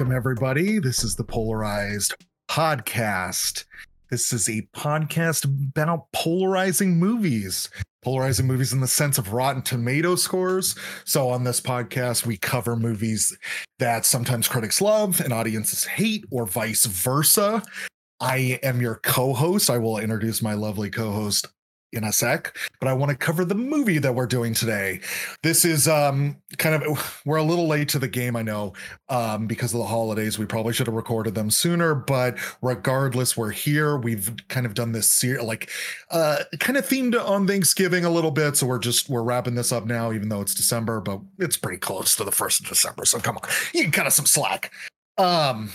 Welcome, everybody. This is the Polarized Podcast. This is a podcast about polarizing movies, polarizing movies in the sense of Rotten Tomato scores. So, on this podcast, we cover movies that sometimes critics love and audiences hate, or vice versa. I am your co host. I will introduce my lovely co host, in a sec, but I want to cover the movie that we're doing today. This is um kind of we're a little late to the game, I know, um, because of the holidays. We probably should have recorded them sooner, but regardless, we're here. We've kind of done this ser- like uh kind of themed on Thanksgiving a little bit. So we're just we're wrapping this up now, even though it's December, but it's pretty close to the first of December. So come on, you can cut us some slack. Um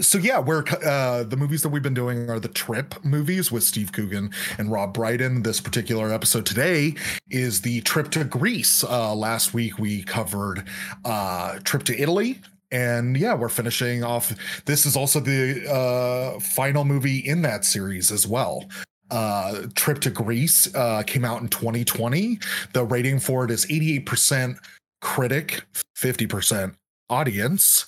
so yeah, we're uh, the movies that we've been doing are the Trip movies with Steve Coogan and Rob Brydon. This particular episode today is the Trip to Greece. Uh, last week we covered uh, Trip to Italy. And yeah, we're finishing off. This is also the uh, final movie in that series as well. Uh, Trip to Greece uh, came out in 2020. The rating for it is 88% critic, 50% audience.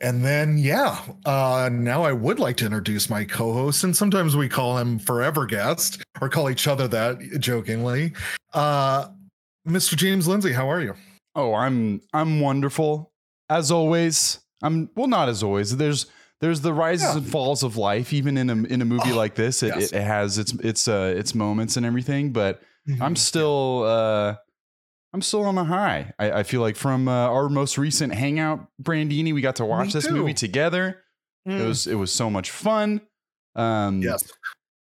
And then, yeah, uh, now I would like to introduce my co host, and sometimes we call him Forever Guest or call each other that jokingly. Uh, Mr. James Lindsay, how are you? Oh, I'm I'm wonderful as always. I'm well, not as always. There's there's the rises yeah. and falls of life, even in a in a movie oh, like this. It, yes. it, has its its uh, its moments and everything, but mm-hmm. I'm still uh, I'm still on the high. I, I feel like from uh, our most recent hangout, Brandini, we got to watch Me this too. movie together. Mm. It was it was so much fun. Um, yes,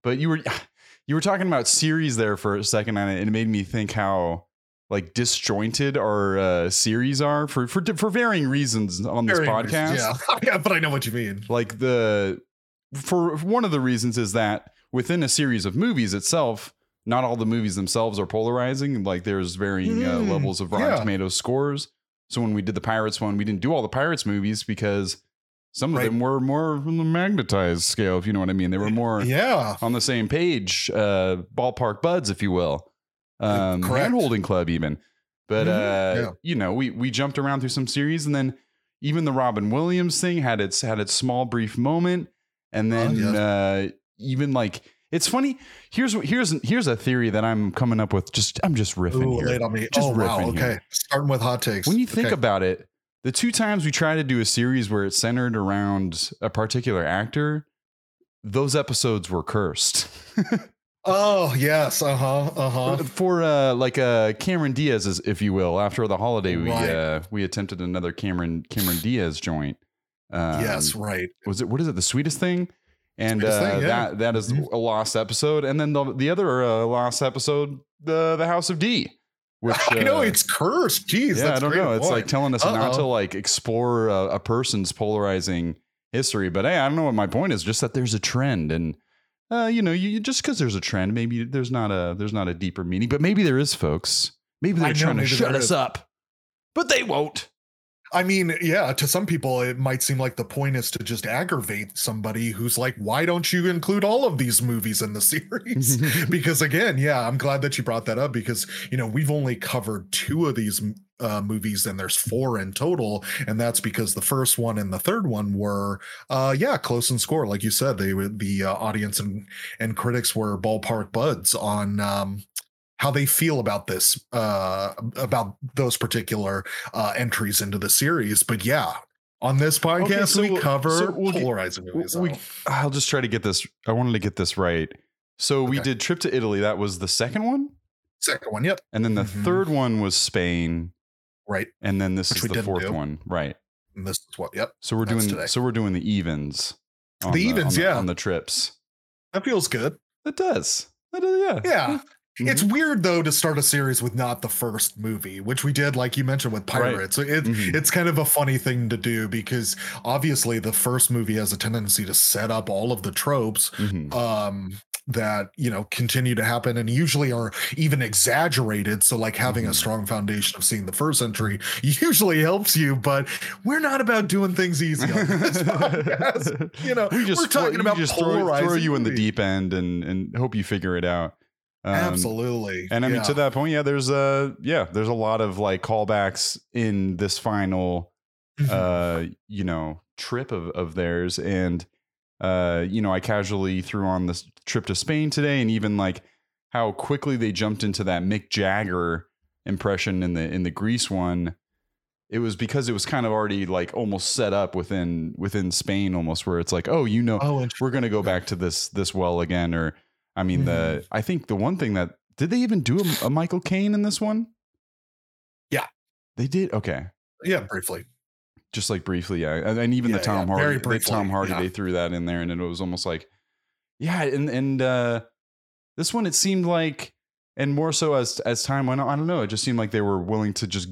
but you were you were talking about series there for a second, and it made me think how like disjointed our uh, series are for for for varying reasons on this varying podcast. Reasons, yeah. yeah, but I know what you mean. Like the for one of the reasons is that within a series of movies itself not all the movies themselves are polarizing. Like there's varying mm, uh, levels of Rotten yeah. Tomatoes scores. So when we did the Pirates one, we didn't do all the Pirates movies because some of right. them were more from the magnetized scale, if you know what I mean. They were more yeah on the same page, uh, ballpark buds, if you will, um, handholding club even. But mm-hmm. uh, yeah. you know, we we jumped around through some series, and then even the Robin Williams thing had its had its small brief moment, and oh, then oh, yes. uh, even like it's funny. Here's here's here's a theory that I'm coming up with. Just I'm just riffing Ooh, here. Late on me. Just oh wow. Okay. Here. Starting with hot takes. When you think okay. about it, the two times we try to do a series where it's centered around a particular actor, those episodes were cursed. oh yes, uh huh, uh huh. For uh, like uh, Cameron Diaz, if you will. After the holiday, we right. uh, we attempted another Cameron Cameron Diaz joint. Um, yes, right. Was it what is it? The sweetest thing and uh, thing, yeah. that that is mm-hmm. a lost episode. And then the the other uh, lost episode, the the House of D. Which, uh, I know uh, it's cursed. Jeez, yeah, I don't know. It's like telling us Uh-oh. not to like explore a, a, person's polarizing history. But hey, I don't know what my point is. Just that there's a trend, and uh, you know, you just because there's a trend, maybe there's not a there's not a deeper meaning, but maybe there is, folks. Maybe they're trying to shut us up, but they won't. I mean, yeah, to some people, it might seem like the point is to just aggravate somebody who's like, why don't you include all of these movies in the series? because again, yeah, I'm glad that you brought that up because, you know, we've only covered two of these uh, movies and there's four in total. And that's because the first one and the third one were, uh, yeah, close in score. Like you said, they were the uh, audience and, and critics were ballpark buds on, um, how they feel about this uh about those particular uh entries into the series but yeah on this podcast okay, so we we'll, cover so we'll polarizing get, movies we, i'll just try to get this i wanted to get this right. So okay. we did trip to italy that was the second one? Second one yep. And then the mm-hmm. third one was spain. Right. And then this Which is the fourth do. one right. And this is what yep so we're doing today. so we're doing the evens the, the evens on yeah. on the trips. That feels good. It does. That, yeah. Yeah Mm-hmm. It's weird though to start a series with not the first movie, which we did, like you mentioned, with Pirates. Right. It, mm-hmm. It's kind of a funny thing to do because obviously the first movie has a tendency to set up all of the tropes mm-hmm. um, that you know continue to happen and usually are even exaggerated. So, like having a mm-hmm. strong foundation of seeing the first entry usually helps you. But we're not about doing things easy on this podcast. You know, we just, we're talking about just throw, throw you in the deep end and and hope you figure it out. Um, Absolutely. And I mean, to that point, yeah, there's a yeah, there's a lot of like callbacks in this final mm-hmm. uh, you know, trip of of theirs, and uh, you know, I casually threw on this trip to Spain today, and even like how quickly they jumped into that Mick Jagger impression in the in the Greece one. It was because it was kind of already like almost set up within within Spain, almost where it's like, oh, you know, oh, we're gonna go back to this this well again, or I mean, mm-hmm. the I think the one thing that did they even do a, a Michael Caine in this one? Yeah, they did. Okay, yeah, briefly just like briefly, yeah, and, and even yeah, the Tom yeah, Hardy, the Tom Hardy, yeah. they threw that in there, and it was almost like, yeah, and and uh, this one it seemed like, and more so as as time went on, I don't know, it just seemed like they were willing to just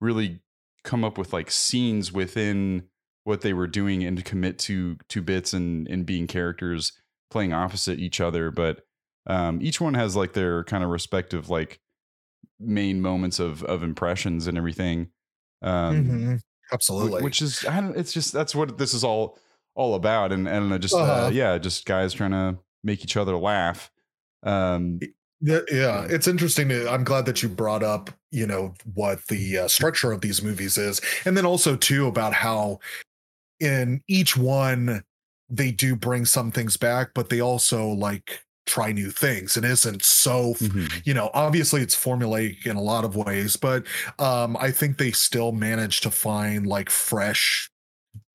really come up with like scenes within what they were doing and to commit to to bits and and being characters playing opposite each other, but um, each one has like their kind of respective like main moments of of impressions and everything. Um, mm-hmm. Absolutely. Which is, I don't, it's just, that's what this is all, all about. And, and just, uh, uh-huh. uh, yeah, just guys trying to make each other laugh. Um, yeah, yeah, it's interesting. To, I'm glad that you brought up, you know, what the uh, structure of these movies is, and then also too about how in each one they do bring some things back, but they also like try new things and isn't so mm-hmm. you know obviously it's formulaic in a lot of ways but um i think they still manage to find like fresh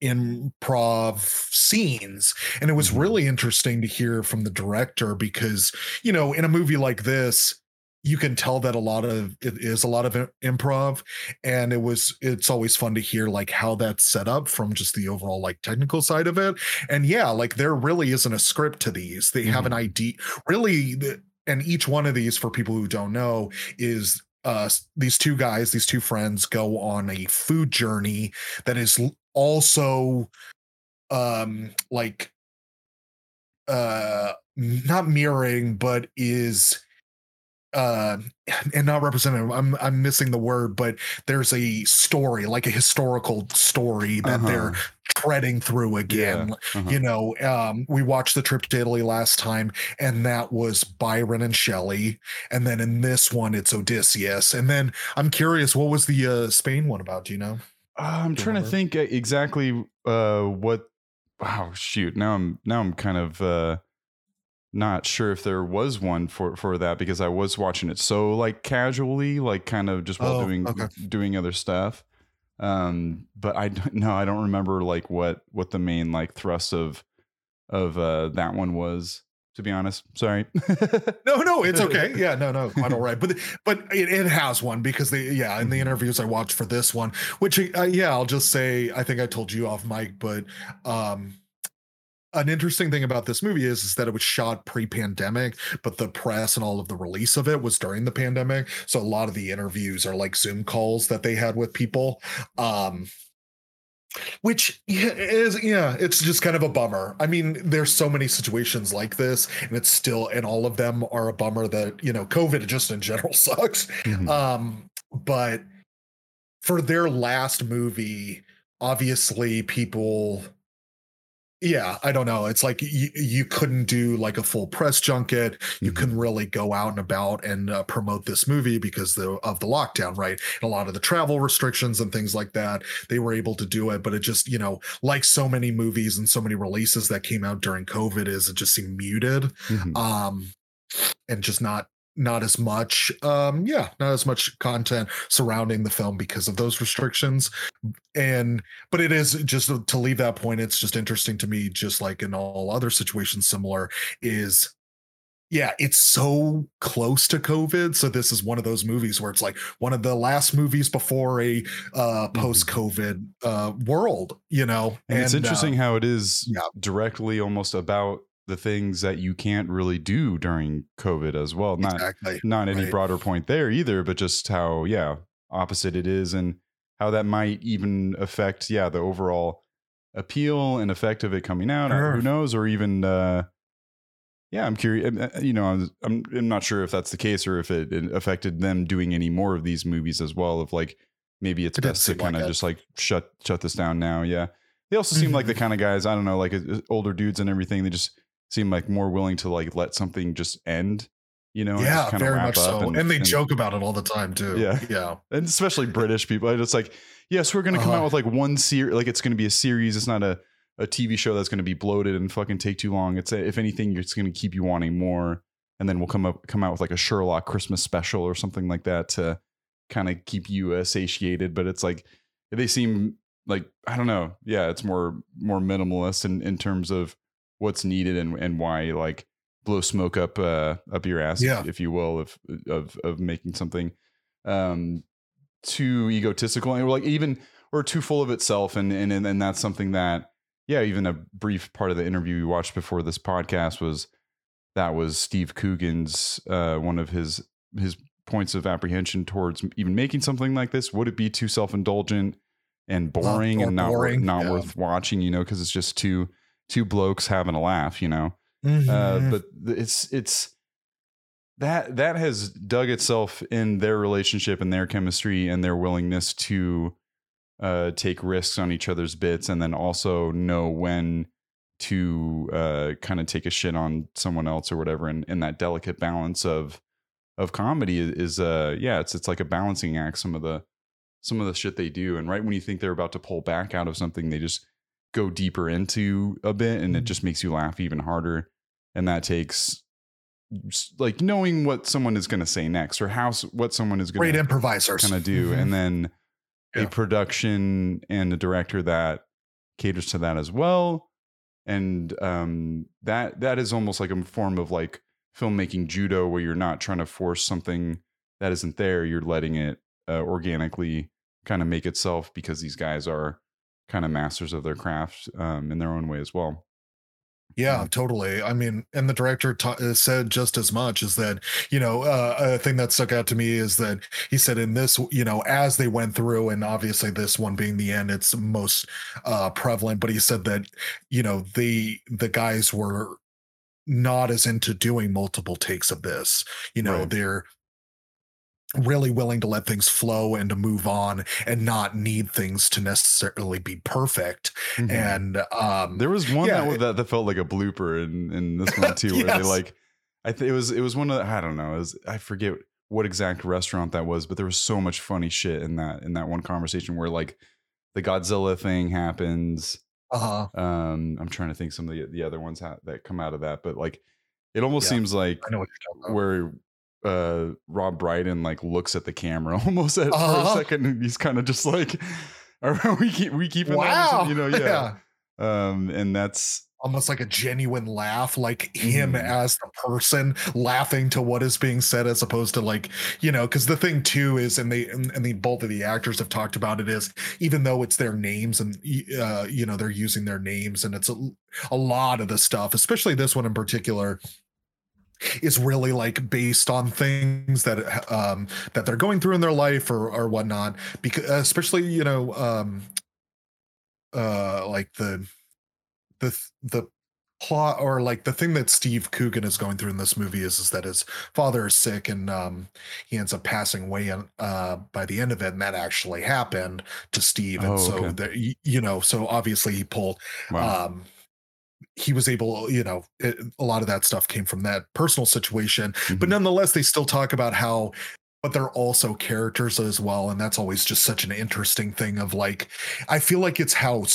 improv scenes and it was mm-hmm. really interesting to hear from the director because you know in a movie like this you can tell that a lot of it is a lot of improv and it was it's always fun to hear like how that's set up from just the overall like technical side of it and yeah like there really isn't a script to these they mm-hmm. have an mm-hmm. id really and each one of these for people who don't know is uh these two guys these two friends go on a food journey that is also um like uh not mirroring but is uh and not representative i'm i'm missing the word but there's a story like a historical story that uh-huh. they're treading through again yeah. uh-huh. you know um we watched the trip to italy last time and that was byron and shelley and then in this one it's odysseus and then i'm curious what was the uh spain one about do you know uh, i'm trying remember? to think exactly uh what wow shoot now i'm now i'm kind of uh not sure if there was one for for that because I was watching it so like casually, like kind of just while oh, doing okay. doing other stuff. Um, but I no, I don't remember like what what the main like thrust of of uh that one was. To be honest, sorry. no, no, it's okay. Yeah, no, no, quite all right. But but it, it has one because they yeah in the mm-hmm. interviews I watched for this one, which uh, yeah I'll just say I think I told you off mic, but um an interesting thing about this movie is, is that it was shot pre-pandemic but the press and all of the release of it was during the pandemic. So a lot of the interviews are like zoom calls that they had with people um which is yeah it's just kind of a bummer. I mean there's so many situations like this and it's still and all of them are a bummer that you know covid just in general sucks. Mm-hmm. um but for their last movie obviously people yeah i don't know it's like you, you couldn't do like a full press junket you mm-hmm. couldn't really go out and about and uh, promote this movie because the, of the lockdown right and a lot of the travel restrictions and things like that they were able to do it but it just you know like so many movies and so many releases that came out during covid is it just seemed muted mm-hmm. um and just not not as much um yeah not as much content surrounding the film because of those restrictions and but it is just to leave that point it's just interesting to me just like in all other situations similar is yeah, it's so close to COVID. So this is one of those movies where it's like one of the last movies before a uh, mm-hmm. post-COVID uh, world, you know. And, and it's interesting uh, how it is yeah. directly almost about the things that you can't really do during COVID as well. Not exactly. not any right. broader point there either, but just how yeah opposite it is and how that might even affect yeah the overall appeal and effect of it coming out. Sure. Who knows? Or even uh, yeah, I'm curious. Uh, you know, I'm, I'm, I'm not sure if that's the case or if it, it, affected them doing any more of these movies as well. Of like maybe it's it best to kind of like just like shut shut this down now. Yeah. They also seem like the kind of guys I don't know, like uh, older dudes and everything. They just seem like more willing to like let something just end you know, yeah, very much so. And, and they and, joke about it all the time too. Yeah, yeah, and especially British people. It's like, yes, we're going to come uh-huh. out with like one series, like it's going to be a series. It's not a a TV show that's going to be bloated and fucking take too long. It's a, if anything, it's going to keep you wanting more. And then we'll come up come out with like a Sherlock Christmas special or something like that to kind of keep you uh, satiated. But it's like they seem like I don't know. Yeah, it's more more minimalist in in terms of what's needed and and why like blow smoke up uh up your ass, yeah. if, you will, of of of making something um too egotistical and like even or too full of itself and and and that's something that yeah, even a brief part of the interview we watched before this podcast was that was Steve Coogan's uh, one of his his points of apprehension towards even making something like this. Would it be too self indulgent and boring and not boring, not yeah. worth watching? You know, because it's just two two blokes having a laugh. You know, uh, mm-hmm. uh, but it's it's that that has dug itself in their relationship and their chemistry and their willingness to uh, take risks on each other's bits and then also know when to uh, kind of take a shit on someone else or whatever and, and that delicate balance of of comedy is uh yeah it's it's like a balancing act some of the some of the shit they do and right when you think they're about to pull back out of something they just go deeper into a bit and it mm-hmm. just makes you laugh even harder and that takes like knowing what someone is going to say next or how what someone is going to great improvisers kind of do mm-hmm. and then yeah. a production and a director that caters to that as well and um, that that is almost like a form of like filmmaking judo where you're not trying to force something that isn't there you're letting it uh, organically kind of make itself because these guys are kind of masters of their craft um, in their own way as well yeah, totally. I mean, and the director ta- uh, said just as much is that, you know, uh, a thing that stuck out to me is that he said in this, you know, as they went through, and obviously this one being the end, it's most uh, prevalent, but he said that, you know, the the guys were not as into doing multiple takes of this. You know, right. they're really willing to let things flow and to move on and not need things to necessarily be perfect. Mm-hmm. And um there was one yeah, that, that, that felt like a blooper in in this one too, where yes. they like I think it was it was one of the, I don't know, was I forget what exact restaurant that was, but there was so much funny shit in that in that one conversation where like the Godzilla thing happens. Uh-huh. Um, I'm trying to think some of the the other ones ha- that come out of that, but like it almost yeah, seems like I know what you're talking about. where uh Rob Brydon like looks at the camera almost at, uh-huh. for a second and he's kind of just like are we keep we keep wow. you know yeah. yeah. um and that's almost like a genuine laugh like him mm. as the person laughing to what is being said as opposed to like you know because the thing too is and they and, and the both of the actors have talked about it is even though it's their names and uh you know they're using their names and it's a, a lot of the stuff especially this one in particular is really like based on things that um that they're going through in their life or or whatnot because especially you know um uh like the the the plot or like the thing that Steve Coogan is going through in this movie is is that his father is sick and um he ends up passing away uh by the end of it and that actually happened to Steve and oh, so okay. that you know so obviously he pulled wow. um he was able, you know, it, a lot of that stuff came from that personal situation. Mm-hmm. But nonetheless, they still talk about how, but they're also characters as well. And that's always just such an interesting thing of like, I feel like it's how,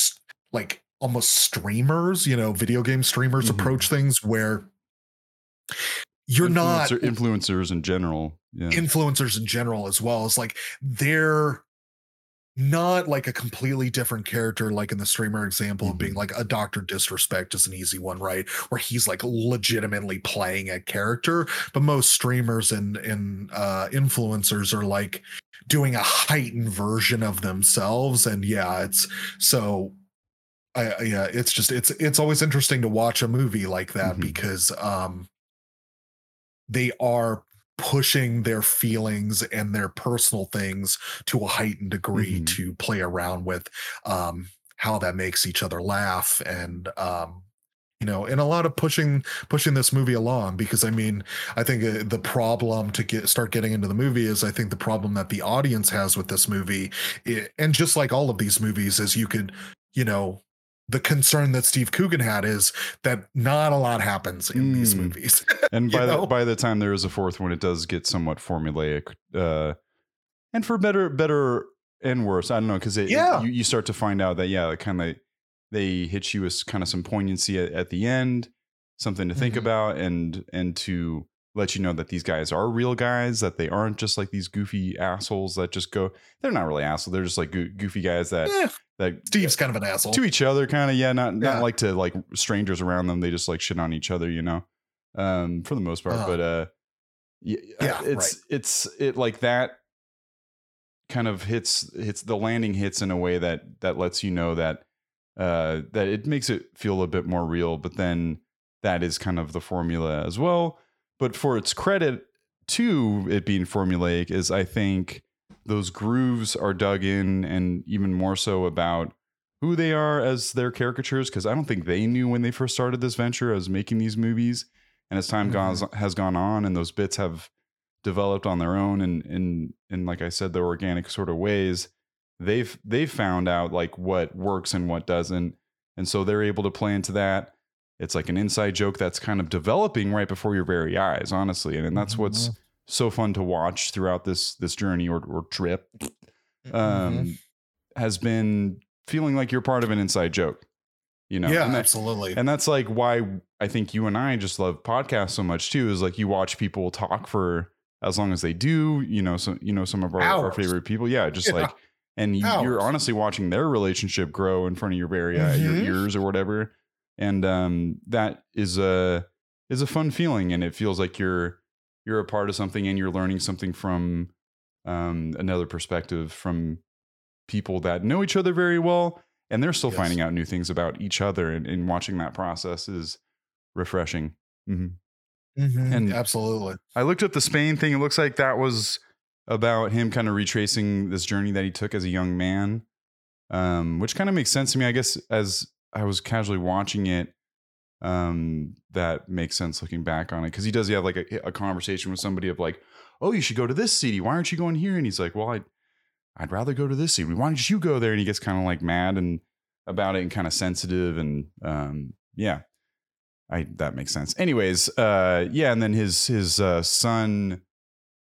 like, almost streamers, you know, video game streamers mm-hmm. approach things where you're Influencer, not influencers in general. Yeah. Influencers in general as well. It's like they're not like a completely different character like in the streamer example of being mm-hmm. like a doctor disrespect is an easy one right where he's like legitimately playing a character but most streamers and and uh influencers are like doing a heightened version of themselves and yeah it's so I, yeah it's just it's it's always interesting to watch a movie like that mm-hmm. because um they are pushing their feelings and their personal things to a heightened degree mm-hmm. to play around with um, how that makes each other laugh and um, you know and a lot of pushing pushing this movie along because i mean i think uh, the problem to get start getting into the movie is i think the problem that the audience has with this movie it, and just like all of these movies is you could you know the concern that Steve Coogan had is that not a lot happens in mm. these movies. and by the by the time there is a fourth one, it does get somewhat formulaic. Uh, and for better better and worse, I don't know because yeah. you, you start to find out that yeah, kind of they hit you with kind of some poignancy at, at the end, something to think mm-hmm. about, and and to let you know that these guys are real guys, that they aren't just like these goofy assholes that just go. They're not really assholes. They're just like go- goofy guys that. That Steve's kind of an asshole to each other, kind of. Yeah, not not like to like strangers around them. They just like shit on each other, you know, um, for the most part. Uh, but uh, yeah, yeah it's right. it's it like that kind of hits hits the landing hits in a way that that lets you know that uh that it makes it feel a bit more real. But then that is kind of the formula as well but for its credit to it being formulaic, is I think those grooves are dug in, and even more so about who they are as their caricatures. Because I don't think they knew when they first started this venture as making these movies. And as time mm-hmm. goes has gone on, and those bits have developed on their own, and in in like I said, the organic sort of ways, they've they've found out like what works and what doesn't, and so they're able to play into that it's like an inside joke that's kind of developing right before your very eyes honestly and, and that's what's mm-hmm. So fun to watch throughout this this journey or, or trip um mm-hmm. has been feeling like you're part of an inside joke you know yeah and that, absolutely and that's like why i think you and i just love podcasts so much too is like you watch people talk for as long as they do you know so you know some of our, our favorite people yeah just yeah. like and Hours. you're honestly watching their relationship grow in front of your very mm-hmm. your ears or whatever and um, that is a is a fun feeling, and it feels like you're you're a part of something, and you're learning something from um, another perspective from people that know each other very well, and they're still yes. finding out new things about each other, and, and watching that process is refreshing. Mm-hmm. Mm-hmm. And absolutely, I looked up the Spain thing. It looks like that was about him kind of retracing this journey that he took as a young man, um, which kind of makes sense to me. I guess as I was casually watching it. Um, that makes sense looking back on it because he does have like a, a, conversation with somebody of like, oh, you should go to this city. Why aren't you going here? And he's like, well, I'd I'd rather go to this city. Why don't you go there? And he gets kind of like mad and about it and kind of sensitive and um, yeah, I that makes sense. Anyways, uh, yeah, and then his his uh, son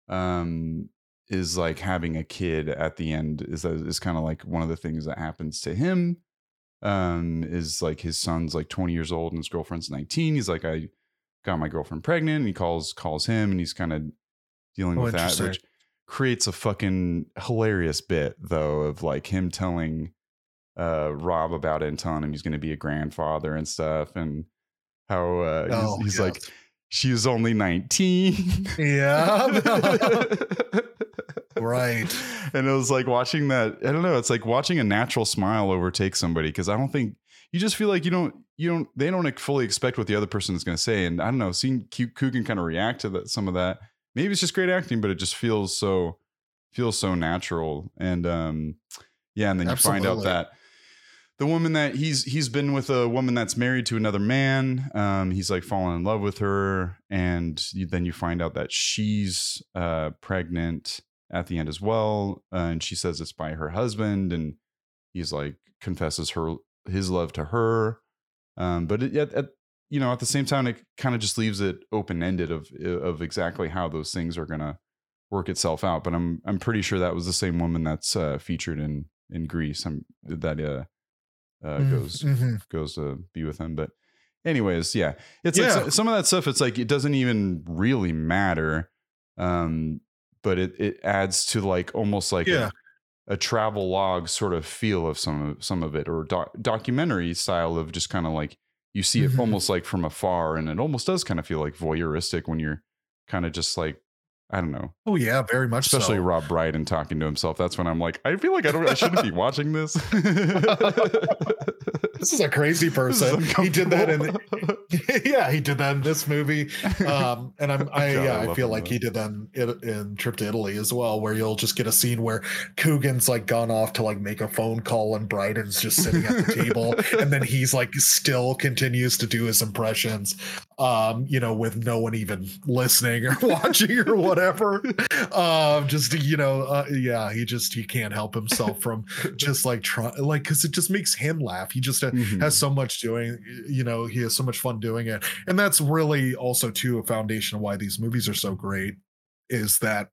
um is like having a kid at the end is is kind of like one of the things that happens to him um, is like his son's like 20 years old and his girlfriend's 19. He's like, I got my girlfriend pregnant. And he calls calls him and he's kind of dealing oh, with that, which creates a fucking hilarious bit though of like him telling uh, Rob about it and telling him he's going to be a grandfather and stuff and how uh, oh, he's, he's like she was only 19 yeah right and it was like watching that i don't know it's like watching a natural smile overtake somebody because i don't think you just feel like you don't you don't they don't fully expect what the other person is going to say and i don't know seeing Coogan kind of react to that some of that maybe it's just great acting but it just feels so feels so natural and um yeah and then Absolutely. you find out that the woman that he's he's been with a woman that's married to another man. Um, he's like fallen in love with her, and you, then you find out that she's uh, pregnant at the end as well, uh, and she says it's by her husband, and he's like confesses her his love to her. Um, but it, at, at you know at the same time, it kind of just leaves it open ended of of exactly how those things are gonna work itself out. But I'm I'm pretty sure that was the same woman that's uh, featured in in Greece. I'm that uh uh, mm, goes mm-hmm. goes to be with him. But anyways, yeah, it's yeah. like some of that stuff. It's like it doesn't even really matter, um, but it it adds to like almost like yeah. a, a, travel log sort of feel of some of some of it, or doc- documentary style of just kind of like you see it mm-hmm. almost like from afar, and it almost does kind of feel like voyeuristic when you're kind of just like I don't know. Oh yeah, very much. Especially so. Rob Brydon talking to himself. That's when I'm like, I feel like I don't. I shouldn't be watching this. this is a crazy person. He did that in. yeah, he did that in this movie. Um, and I'm, I, God, yeah, I, I feel like he did that in, in, Trip to Italy as well, where you'll just get a scene where Coogan's like gone off to like make a phone call and Brydon's just sitting at the table, and then he's like still continues to do his impressions, um, you know, with no one even listening or watching or whatever. Um, just you know, uh, yeah, he just he can't help himself from just like trying like because it just makes him laugh. He just mm-hmm. has so much doing, you know, he has so much fun doing it, and that's really also too a foundation of why these movies are so great. Is that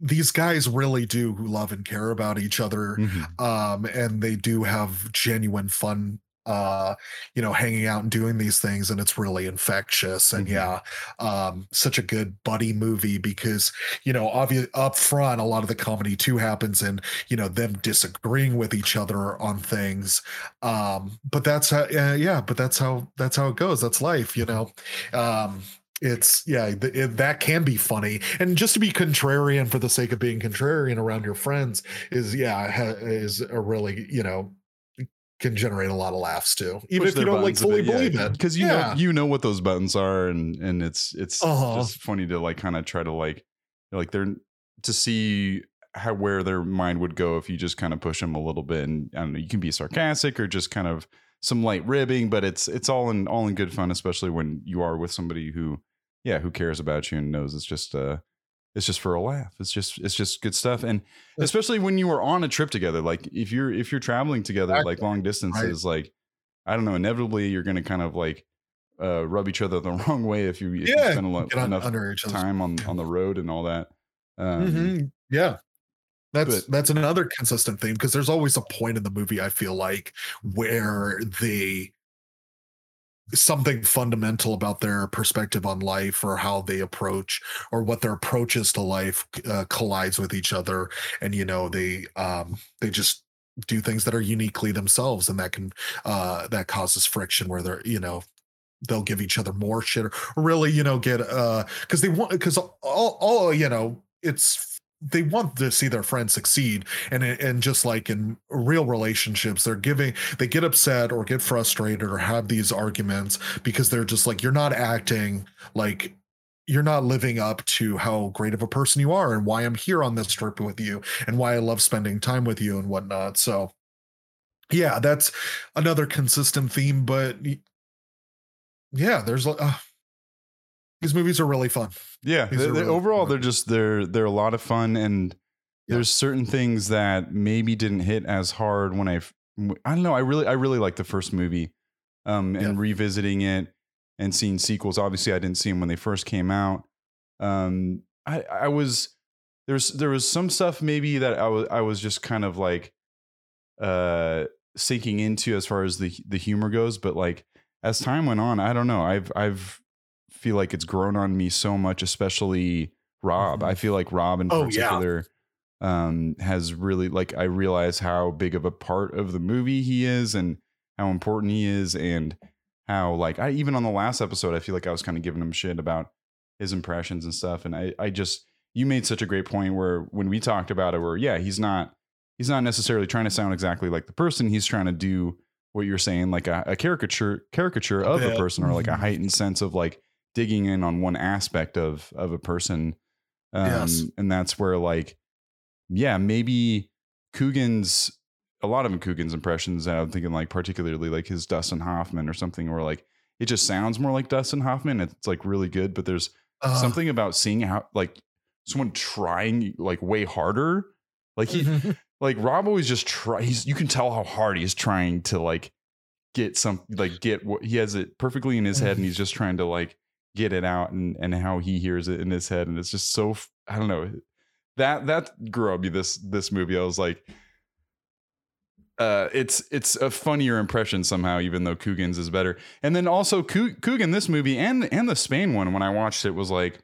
these guys really do love and care about each other mm-hmm. um and they do have genuine fun uh you know hanging out and doing these things and it's really infectious and mm-hmm. yeah um such a good buddy movie because you know obviously up front a lot of the comedy too happens in you know them disagreeing with each other on things um but that's how uh, yeah but that's how that's how it goes that's life you know um it's yeah it, that can be funny and just to be contrarian for the sake of being contrarian around your friends is yeah ha, is a really you know can generate a lot of laughs too, even Push if you don't like fully believe it. Because you yeah. know you know what those buttons are, and and it's it's uh-huh. just funny to like kind of try to like like they're to see how where their mind would go if you just kind of push them a little bit, and I don't know, you can be sarcastic or just kind of some light ribbing, but it's it's all in all in good fun, especially when you are with somebody who yeah who cares about you and knows it's just uh it's just for a laugh. It's just it's just good stuff, and especially when you are on a trip together. Like if you're if you're traveling together, exactly. like long distances, right. like I don't know, inevitably you're going to kind of like uh, rub each other the wrong way if you, if yeah, you spend a lot, enough time on on the road and all that. Um, mm-hmm. Yeah, that's but, that's another consistent theme because there's always a point in the movie I feel like where they something fundamental about their perspective on life or how they approach or what their approaches to life uh, collides with each other. And you know they um they just do things that are uniquely themselves and that can uh that causes friction where they're you know they'll give each other more shit or really you know get uh because they want because all, all you know it's they want to see their friends succeed and and just like in real relationships they're giving they get upset or get frustrated or have these arguments because they're just like you're not acting like you're not living up to how great of a person you are and why I'm here on this trip with you and why I love spending time with you and whatnot. So, yeah, that's another consistent theme. But yeah, there's uh, these movies are really fun. Yeah, they, really overall fun. they're just they're they're a lot of fun, and yeah. there's certain things that maybe didn't hit as hard when I I don't know. I really I really like the first movie, um, and yeah. revisiting it and seeing sequels. Obviously, I didn't see them when they first came out. Um, I I was there's there was some stuff maybe that I was I was just kind of like uh sinking into as far as the the humor goes, but like as time went on, I don't know. I've I've feel like it's grown on me so much, especially Rob. Mm-hmm. I feel like Rob in oh, particular yeah. um, has really like I realize how big of a part of the movie he is and how important he is and how like I even on the last episode I feel like I was kind of giving him shit about his impressions and stuff and I I just you made such a great point where when we talked about it where yeah he's not he's not necessarily trying to sound exactly like the person he's trying to do what you're saying like a, a caricature caricature of a person or like a mm-hmm. heightened sense of like digging in on one aspect of of a person um yes. and that's where like yeah maybe coogan's a lot of coogan's impressions and i'm thinking like particularly like his dustin hoffman or something or like it just sounds more like dustin hoffman it's like really good but there's uh, something about seeing how like someone trying like way harder like he like rob always just tries you can tell how hard he's trying to like get some like get what he has it perfectly in his head and he's just trying to like get it out and and how he hears it in his head and it's just so i don't know that that grew up this this movie. I was like uh it's it's a funnier impression somehow even though coogan's is better. And then also coogan this movie and and the spain one when i watched it was like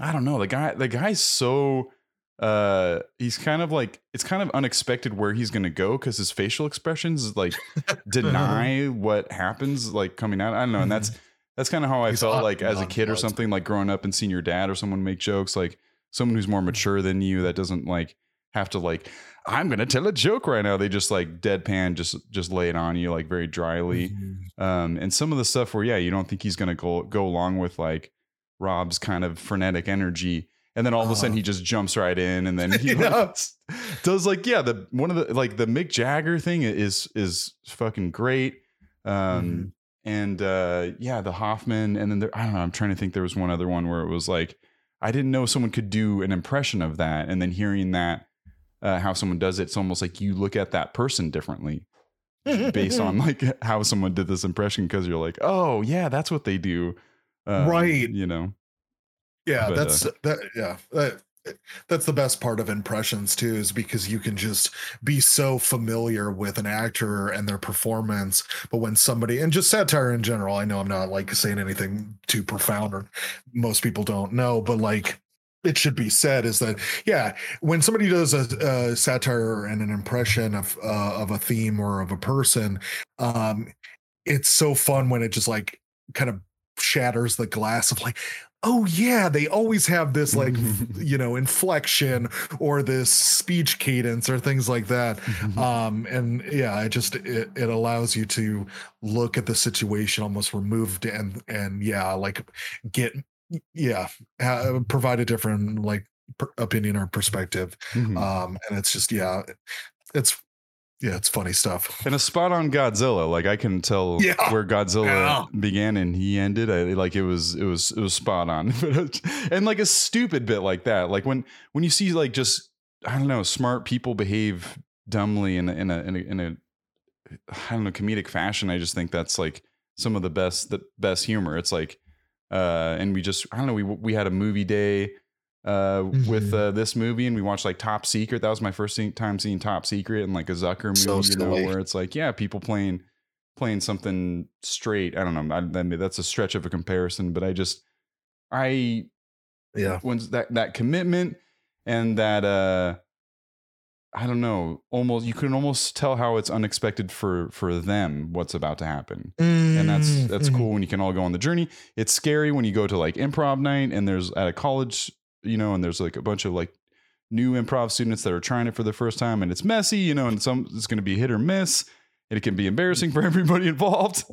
i don't know the guy the guy's so uh he's kind of like it's kind of unexpected where he's gonna go because his facial expressions like deny what happens like coming out. I don't know and that's that's kind of how I felt like as a kid or something, like growing up and seeing your dad or someone make jokes, like someone who's more mature than you that doesn't like have to like I'm gonna tell a joke right now. They just like deadpan, just just lay it on you like very dryly. Mhm. Um, and some of the stuff where yeah, you don't think he's gonna go go along with like Rob's kind of frenetic energy, and then all of a sudden Uh-huh. he just jumps right in, and then he like, does like yeah, the one of the like the Mick Jagger thing is is fucking great. Um, Mhm. And uh, yeah, the Hoffman, and then there, I don't know. I'm trying to think. There was one other one where it was like I didn't know someone could do an impression of that, and then hearing that uh, how someone does it, it's almost like you look at that person differently based on like how someone did this impression because you're like, oh yeah, that's what they do, Um, Right. You know, yeah But, uh, that's that yeah that, that's the best part of impressions too is because you can just be so familiar with an actor and their performance but when somebody and just satire in general i know i'm not like saying anything too profound or most people don't know but like it should be said is that yeah when somebody does a, a satire and an impression of uh, of a theme or of a person um it's so fun when it just like kind of shatters the glass of like oh yeah they always have this like you know inflection or this speech cadence or things like that. Um and yeah it just it, it allows you to look at the situation almost removed and and yeah like get yeah ha- provide a different like per- opinion or perspective. Mhm. um and it's just yeah it's yeah it's funny stuff and a spot on Godzilla. Like I can tell Yeah. where Godzilla Yeah. began and he ended. I, like it was it was it was spot on. And like a stupid bit like that. Like when when you see like just I don't know smart people behave dumbly in a, in a in a in a I don't know comedic fashion. I just think that's like some of the best the best humor. It's like uh and we just I don't know we we had a movie day uh with Mhm. uh, this movie and we watched like Top Secret. That was my first see- time seeing Top Secret and like a Zucker movie, So you know, where it's like yeah, people playing playing something straight. I don't know. I, I mean, that's a stretch of a comparison, but I just I yeah when that that commitment and that uh I don't know, almost you can almost tell how it's unexpected for for them what's about to happen. And that's that's Mhm. cool when you can all go on the journey. It's scary when you go to like improv night and there's at a college, you know, and there's like a bunch of like new improv students that are trying it for the first time and it's messy, you know, and some it's going to be hit or miss and it can be embarrassing for everybody involved.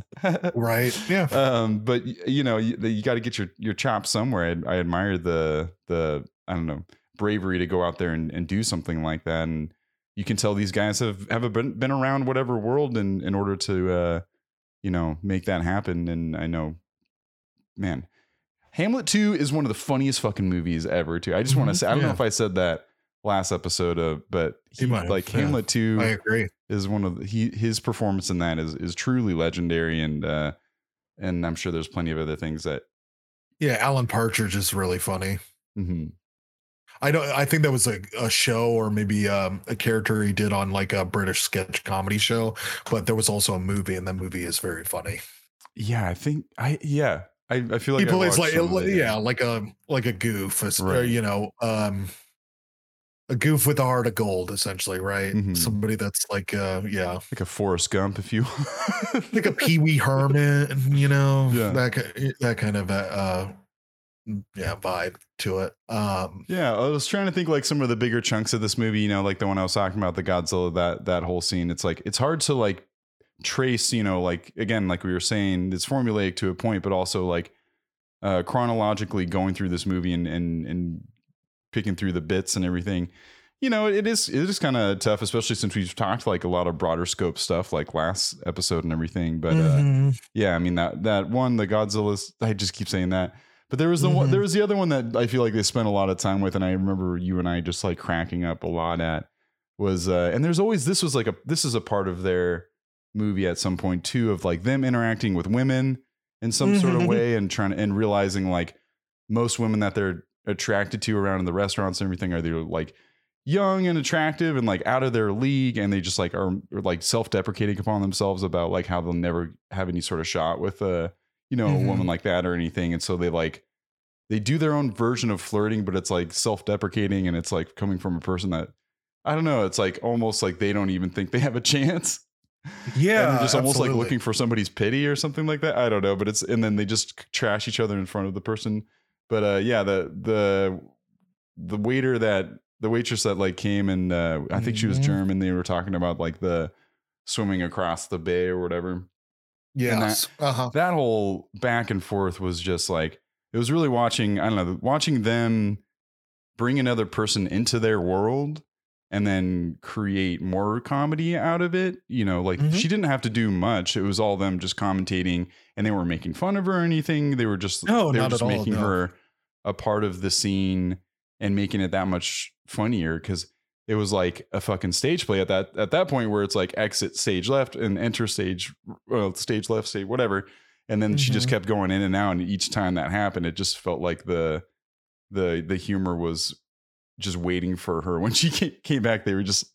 right yeah um, but you know, you, you got to get your your chops somewhere. I, I admire the the I don't know bravery to go out there and, and do something like that, and you can tell these guys have have been been around whatever world in in order to uh, you know make that happen. And I know, man, Hamlet two is one of the funniest fucking movies ever. Too. I just want to say I don't know if I said that last episode, uh, but he, You might have, like yeah. Hamlet two i agree is one of the, he his performance in that is is truly legendary and uh and I'm sure there's plenty of other things that yeah alan partridge is really funny mhm. I don't. I think that was a, a show or maybe um, a character he did on like a British sketch comedy show. But there was also a movie, and that movie is very funny. yeah I think I yeah I, I feel like he plays like yeah, like a like a goof, as- or, you know, um, a goof with a heart of gold, essentially, right? Mhm. Somebody that's like, uh, yeah, like a Forrest Gump if you like a Pee Wee Herman, you know, Yeah. that that kind of uh, yeah vibe to it. Um, Yeah, I was trying to think like some of the bigger chunks of this movie, you know, like the one I was talking about, the Godzilla, that that whole scene. It's like it's hard to like trace, you know, like again, like we were saying, it's formulaic to a point, but also like uh chronologically going through this movie and and and picking through the bits and everything. You know, it is it is kind of tough, especially since we've talked like a lot of broader scope stuff like last episode and everything. But uh mhm. yeah, I mean that that one, the Godzilla's. I just keep saying that, but there was the one. Mhm. There was the other one that I feel like they spent a lot of time with, and I remember you and I just like cracking up a lot at was. uh And there's always this was like a this is a part of their movie at some point too of like them interacting with women in some sort of Mhm. way and trying to and realizing like most women that they're attracted to around in the restaurants and everything are they're like young and attractive and like out of their league and they just like are, are like self-deprecating upon themselves about like how they'll never have any sort of shot with a you know Mhm. a woman like that or anything and so they like they do their own version of flirting but it's like self-deprecating and it's like coming from a person that i don't know it's like almost like they don't even think they have a chance yeah, and they're just almost like looking for somebody's pity or something like that. I don't know, but it's and then they just trash each other in front of the person. But uh, yeah, the the the waiter that the waitress that like came and uh, I think she was Mhm. German. They were talking about like the swimming across the bay or whatever. Yes. uh-huh. That whole back and forth was just like it was really watching. I don't know, watching them bring another person into their world and then create more comedy out of it. You know, like Mhm. she didn't have to do much. It was all them just commentating, and they weren't making fun of her or anything. They were just No, they were just at all, making no. her a part of the scene and making it that much funnier because it was like a fucking stage play at that at that point where it's like exit stage left and enter stage well stage left stage whatever and then she just Mhm. kept going in and out and each time that happened it just felt like the the the humor was just waiting for her when she came back they were just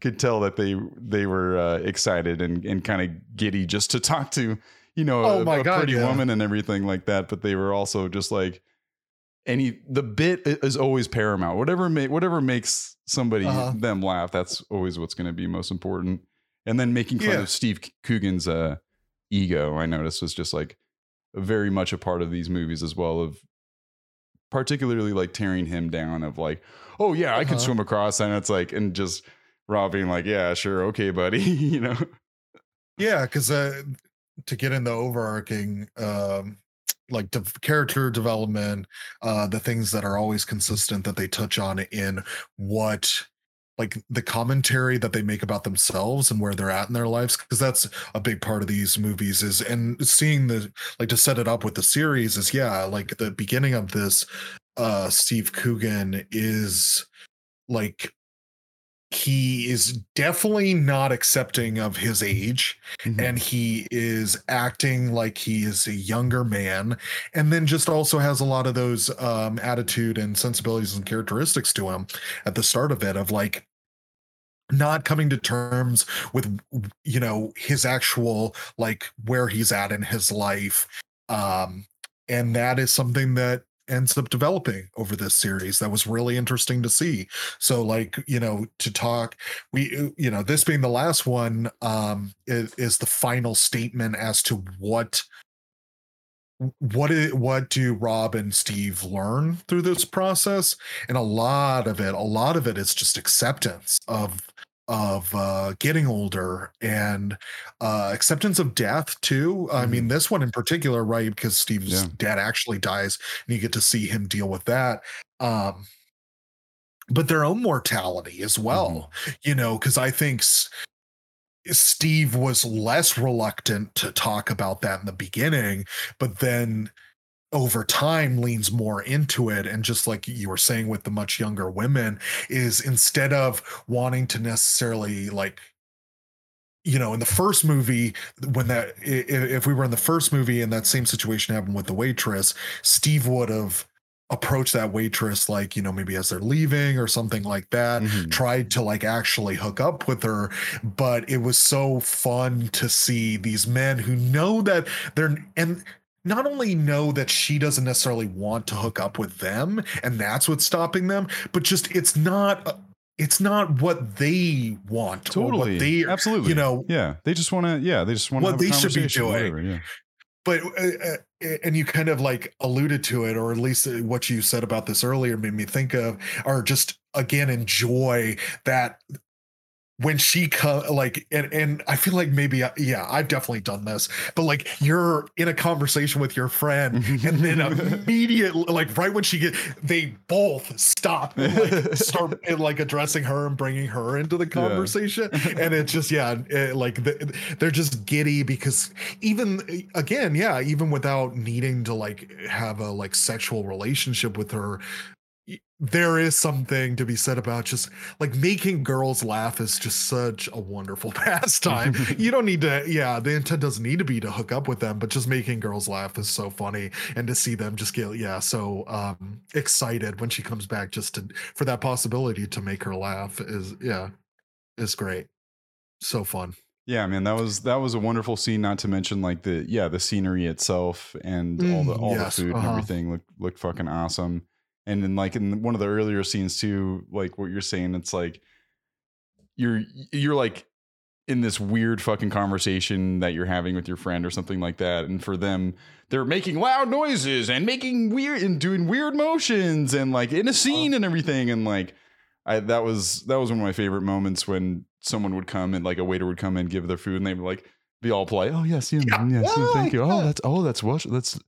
could tell that they they were uh, excited and and kind of giddy just to talk to you know Oh a, a God, pretty yeah. woman and everything like that but they were also just like any the bit is always paramount whatever ma- whatever makes somebody Uh-huh. them laugh that's always what's going to be most important and then making fun Yeah. of steve coogan's uh ego i noticed was just like very much a part of these movies as well of particularly like tearing him down of like oh yeah i could Uh-huh. swim across and it's like and just rob being like yeah sure okay buddy you know Yeah, because uh, to get in the overarching, um, like de- character development, uh, the things that are always consistent that they touch on in what, like the commentary that they make about themselves and where they're at in their lives, because that's a big part of these movies. Is and seeing the like to set it up with the series is yeah, like the beginning of this, uh, Steve Coogan is like he is definitely not accepting of his age and he is acting like he is a younger man and then just also has a lot of those um attitude and sensibilities and characteristics to him at the start of it of like not coming to terms with you know his actual like where he's at in his life um and that is something that ends up developing over this series that was really interesting to see. So like you know to talk we you know this being the last one um is, is the final statement as to what what is, what do rob and steve learn through this process? And a lot of it a lot of it is just acceptance of of uh getting older and uh acceptance of death too i mean this one in particular right because steve's Yeah. dad actually dies and you get to see him deal with that um but their own mortality as well you know because i think S- steve was less reluctant to talk about that in the beginning but then over time leans more into it and just like you were saying with the much younger women is instead of wanting to necessarily like you know in the first movie when that if we were in the first movie and that same situation happened with the waitress steve would have approached that waitress like you know maybe as they're leaving or something like that Mhm. tried to like actually hook up with her but it was so fun to see these men who know that they're and not only know that she doesn't necessarily want to hook up with them and that's what's stopping them but just it's not it's not what they want what totally. they absolutely. you know yeah. They just want to yeah they just want to What have they should be doing. whatever, yeah. But uh, uh, and you kind of like alluded to it or at least uh, what you said about this earlier made me think of or just again enjoy that when she co- like and and I feel like maybe yeah I've definitely done this but like you're in a conversation with your friend and then immediately like right when she get they both stop and, like start and, like addressing her and bringing her into the conversation and it's just yeah it, like the, they're just giddy because even again yeah even without needing to like have a like sexual relationship with her there is something to be said about just like making girls laugh is just such a wonderful pastime you don't need to yeah the intent doesn't need to be to hook up with them but just making girls laugh is so funny and to see them just get yeah so um excited when she comes back just to for that possibility to make her laugh is yeah is great so fun Yeah, man, that was that was a wonderful scene. Not to mention like the yeah the scenery itself and all the Mm, all yes, the food uh-huh. and everything looked looked fucking awesome. And then like in one of the earlier scenes too, like what you're saying, it's like you're you're like in this weird fucking conversation that you're having with your friend or something like that, and for them they're making loud noises and making weird and doing weird motions and like in a scene and everything and like I that was that was one of my favorite moments when someone would come and like a waiter would come and give their food and they would be like be all polite. Oh yes, yeah, yeah. yes, yeah, thank you. Oh, that's oh that's what that's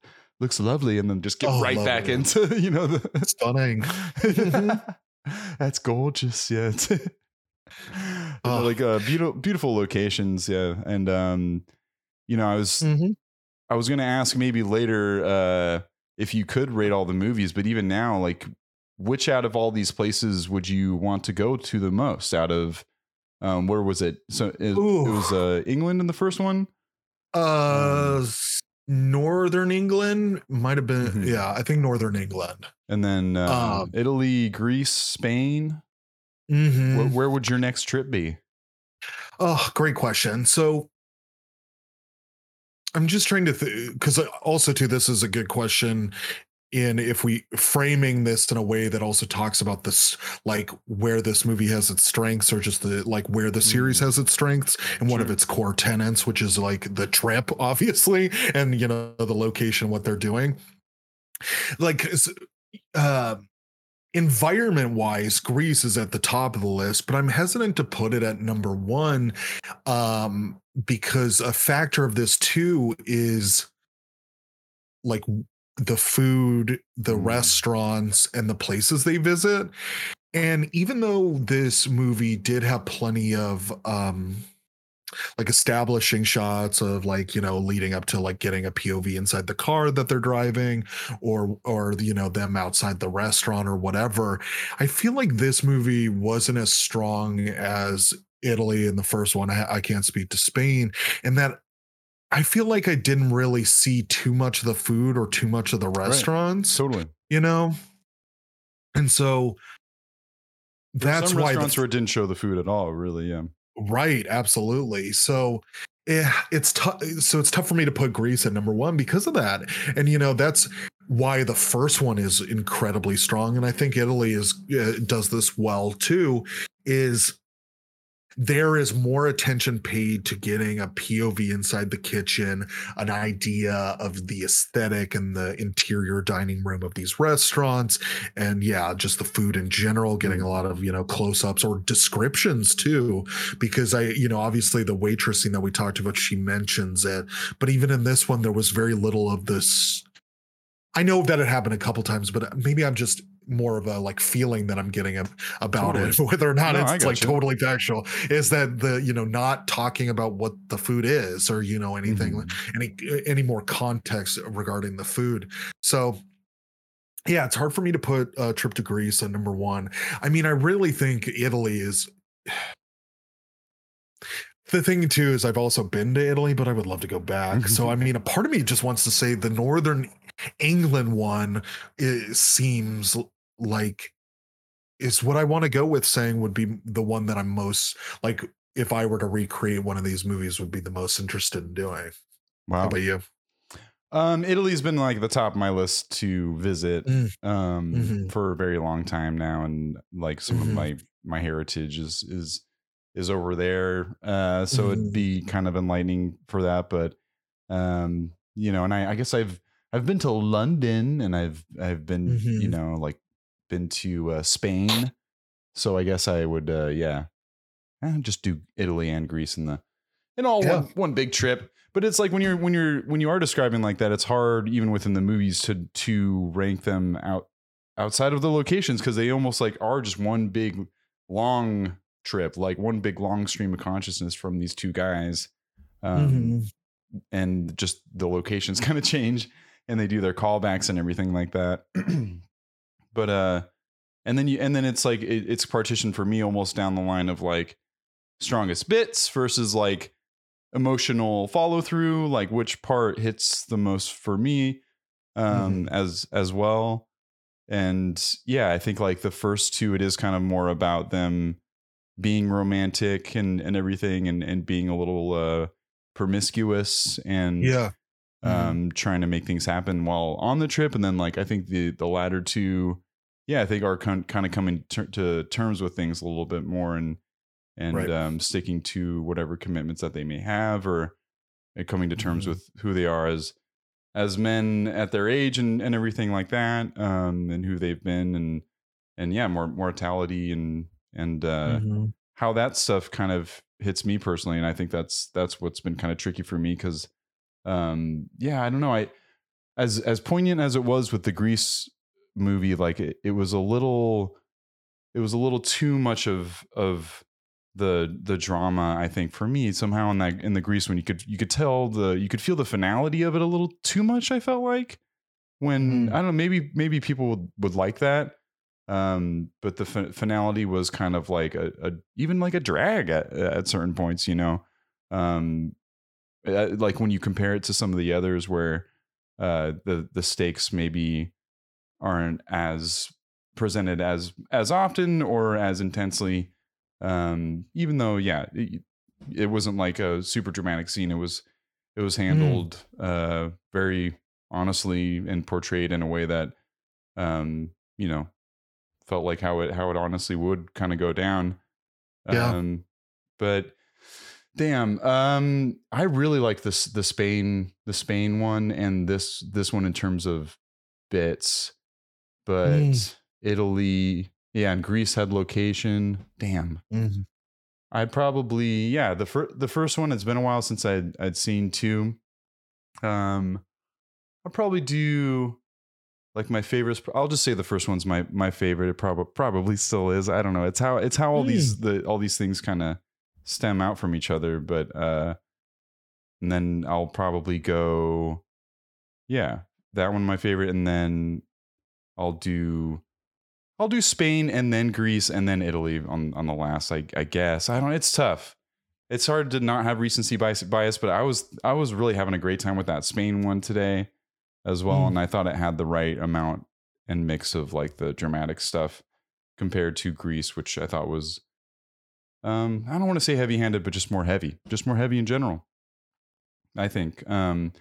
looks lovely, and then just get oh, right back into you know the stunning. that's gorgeous. Yeah, oh. like uh, beautiful beautiful locations. Yeah, and um, you know, I was mm-hmm. I was gonna ask maybe later uh if you could rate all the movies, but even now, like which out of all these places would you want to go to the most out of um where was it so it, it was uh england in the first one uh um, northern england might have been mm-hmm. yeah i think northern england. And then uh, um, italy greece spain? Mm-hmm. where, where would your next trip be? Oh great question. So I'm just trying to because also too this is a good question in if we framing this in a way that also talks about this like where this movie has its strengths or just the like where the series mm. has its strengths and sure. one of its core tenants which is like the trip obviously and you know the location what they're doing like uh environment wise greece is at the top of the list but i'm hesitant to put it at number one um because a factor of this too is like the food, the mm. restaurants, and the places they visit. And even though this movie did have plenty of um like establishing shots of like you know leading up to like getting a POV inside the car that they're driving or or you know them outside the restaurant or whatever I feel like this movie wasn't as strong as Italy in the first one I, I can't speak to Spain and that I feel like I didn't really see too much of the food or too much of the restaurants. Right. Totally. You know? And so that's why restaurants the, where it didn't show the food at all, really. Yeah. Right. Absolutely. So yeah, it's tough. So it's tough for me to put Greece at number one because of that. And you know, that's why the first one is incredibly strong. And I think Italy is uh, does this well too. Is there is more attention paid to getting a POV inside the kitchen, an idea of the aesthetic and the interior dining room of these restaurants. And yeah, just the food in general, getting a mm. lot of, you know, close ups or descriptions too. Because I, you know, obviously the waitressing that we talked about, she mentions it. But even in this one, there was very little of this. I know that it happened a couple times, but maybe I'm just more of a like feeling that I'm getting about totally. it, whether or not no, it's like you. totally factual, is that the you know not talking about what the food is or you know anything mm-hmm. any any more context regarding the food. So yeah, it's hard for me to put a trip to Greece at number one. I mean, I really think Italy is. The thing too is I've also been to Italy, but I would love to go back. so I mean, a part of me just wants to say the northern England one seems like is what I want to go with saying would be the one that I'm most like if I were to recreate one of these movies would be the most interested in doing. Wow. How about you? Um, Italy's been like the top of my list to visit mm. um mm-hmm. for a very long time now, and like some mm-hmm. of my my heritage is is is over there. Uh, so mm-hmm. it'd be kind of enlightening for that. But um, you know, and I, I guess I've I've been to London and I've I've been you mm-hmm. know like been to uh, Spain, so I guess I would, uh, yeah, eh, just do Italy and Greece in the in all yeah. one one big trip. But it's like when you're when you're when you are describing like that, it's hard even within the movies to to rank them out outside of the locations because they almost like are just one big long trip, like one big long stream of consciousness from these two guys. Um, mm-hmm. and just the locations kind of change and they do their callbacks and everything like that. but uh and then you and then it's like it, it's partitioned for me almost down the line of like strongest bits versus like emotional follow through like which part hits the most for me um mm-hmm. as as well and yeah i think like the first two it is kind of more about them being romantic and and everything and and being a little uh promiscuous and yeah mm-hmm. um mm-hmm. trying to make things happen while on the trip and then like i think the the latter two yeah, I think are con- kind of coming ter- to terms with things a little bit more and and right. um, sticking to whatever commitments that they may have, or coming to terms mm-hmm. with who they are as as men at their age and and everything like that, um, and who they've been and and yeah, more mortality and and uh, Mm-hmm. how that stuff kind of hits me personally, and I think that's that's what's been kind of tricky for me because, um, yeah, I don't know, I as as poignant as it was with the Greece movie, like it, it was a little, it was a little too much of of the the drama i think for me somehow in that in the greece when you could you could tell the you could feel the finality of it a little too much i felt like when Mm. i don't know maybe maybe people would, would like that um but the fin- finality was kind of like a, a even like a drag at, at certain points you know um uh, like when you compare it to some of the others where uh the the stakes maybe aren't as presented as as often or as intensely um even though yeah it, it wasn't like a super dramatic scene. It was it was handled uh very honestly and portrayed in a way that um you know felt like how it how it honestly would kind of go down. Yeah. um but damn um i really like this the spain the spain one and this this one in terms of bits but Mm. italy yeah and greece had location damn Mhm. I'd probably yeah the first the first one. It's been a while since I'd I'd seen two. Um, I'll probably do like my favorites. I'll just say the first one's my my favorite. It probably probably still is. I don't know. It's how it's how all these the all these things kind of stem out from each other. But uh, and then I'll probably go, yeah, that one my favorite, and then I'll do I'll do Spain and then Greece and then Italy on on the last. I I guess I don't. It's tough. It's hard to not have recency bias, bias, but I was I was really having a great time with that Spain one today as well, Mm. and I thought it had the right amount and mix of like the dramatic stuff compared to Greece, which I thought was um I don't want to say heavy handed, but just more heavy, just more heavy in general. I think. Um,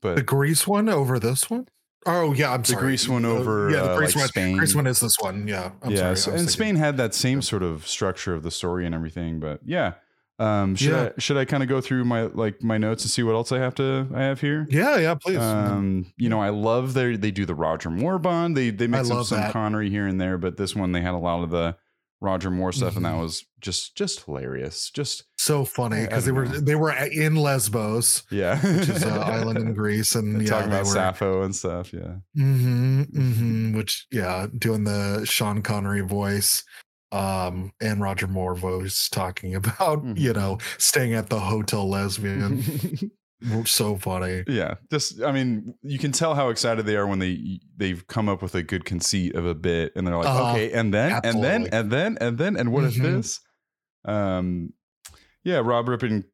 but The Greece one over this one? Oh yeah, I'm The sorry. Greece one Uh, over, yeah, the uh, like one. Spain. Greece one is this one. Yeah, I'm yeah, sorry. so- and thinking- Spain had that same sort of structure of the story and everything, but yeah. Um, should Yeah. I should I kind of go through my like my notes and see what else I have to I have here? Yeah, yeah, please. Um, you know, I love they they do the Roger Moore bond. They they mix up some that. Connery here and there, but this one they had a lot of the Roger Moore stuff, and that Mhm. was just just hilarious. Just so funny because they don't were know. they were in Lesbos, yeah, which is an island in Greece, and yeah, talking about were Sappho and stuff. Yeah, hmm hmm which yeah, doing the Sean Connery voice, um, and Roger Moore voice talking about Mhm. you know staying at the Hotel Lesbian. so funny. yeah just i mean you can tell how excited they are when they they've come up with a good conceit of a bit and they're like Uh-huh. okay and then and then and then and then and what if Mhm. this um yeah rob ripping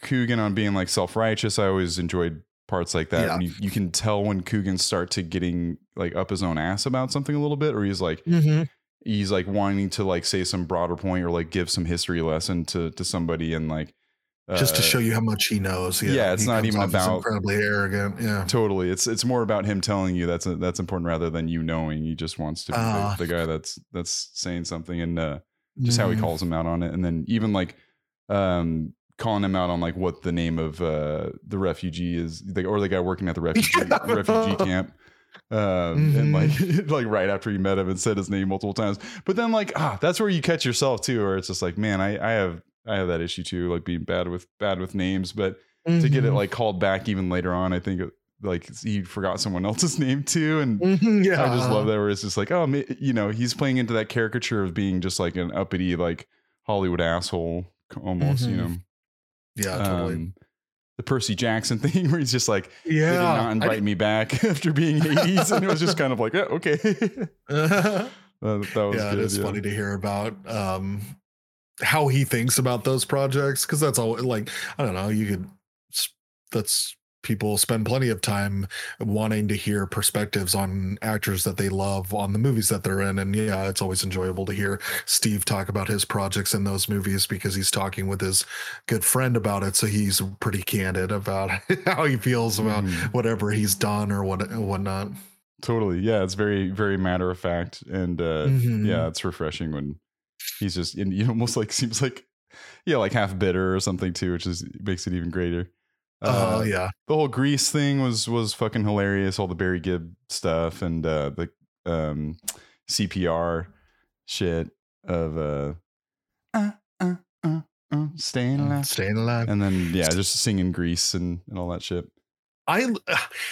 coogan on being like self-righteous i always enjoyed parts like that Yeah. you, you can tell when coogan start to getting like up his own ass about something a little bit or he's like Mm-hmm. he's like wanting to like say some broader point or like give some history lesson to to somebody and like Just to uh, show you how much he knows. yeah, it's not even about- incredibly arrogant. Yeah. Totally. It's it's more about him telling you that's that's important rather than you knowing. He just wants to be Ah. the, the guy that's that's saying something and uh, just how he Mhm. calls him out on it, and then even like um, calling him out on like what the name of uh, the refugee is, like, or the guy working at the refugee refugee camp. Um, and like like right after you met him and said his name multiple times, but then like ah, that's where you catch yourself too, where it's just like man, I I have I have that issue too, like being bad with bad with names, but to get it Mhm. like called back even later on. I think like he forgot someone else's name too, and Mhm, yeah. I just love that where it's just like, oh, you know, he's playing into that caricature of being just like an uppity like Hollywood asshole, almost, you Mhm. know. Yeah, totally. Um, the Percy Jackson thing where he's just like, they yeah. did not invite me back after being 80s, and it was just kind of like, yeah, okay. didn't- that, was yeah, good. it is yeah. funny to hear about um how he thinks about those projects because that's all like I don't know. You could that's people spend plenty of time wanting to hear perspectives on actors that they love on the movies that they're in and yeah it's always enjoyable to hear steve talk about his projects in those movies because he's talking with his good friend about it so he's pretty candid about how he feels about Mhm. whatever he's done or what whatnot Totally. Yeah, it's very, very matter of fact. And uh Mhm. yeah, it's refreshing when he's just and he almost like seems like yeah, like half bitter or something too, which is makes it even greater. uh, Uh, yeah the whole Grease thing was was fucking hilarious. All the Barry Gibb stuff and uh, the um, CPR shit of uh, uh, uh, uh, uh staying alive, staying alive, and then yeah, just singing Grease and and all that shit. I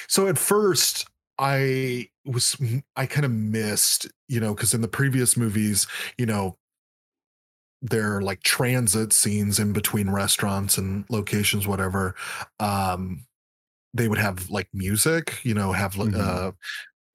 so at first I was I kind of missed, you know, because in the previous movies, you know, there are like transit scenes in between restaurants and locations, whatever. Um, they would have like music, you know, have mm-hmm. uh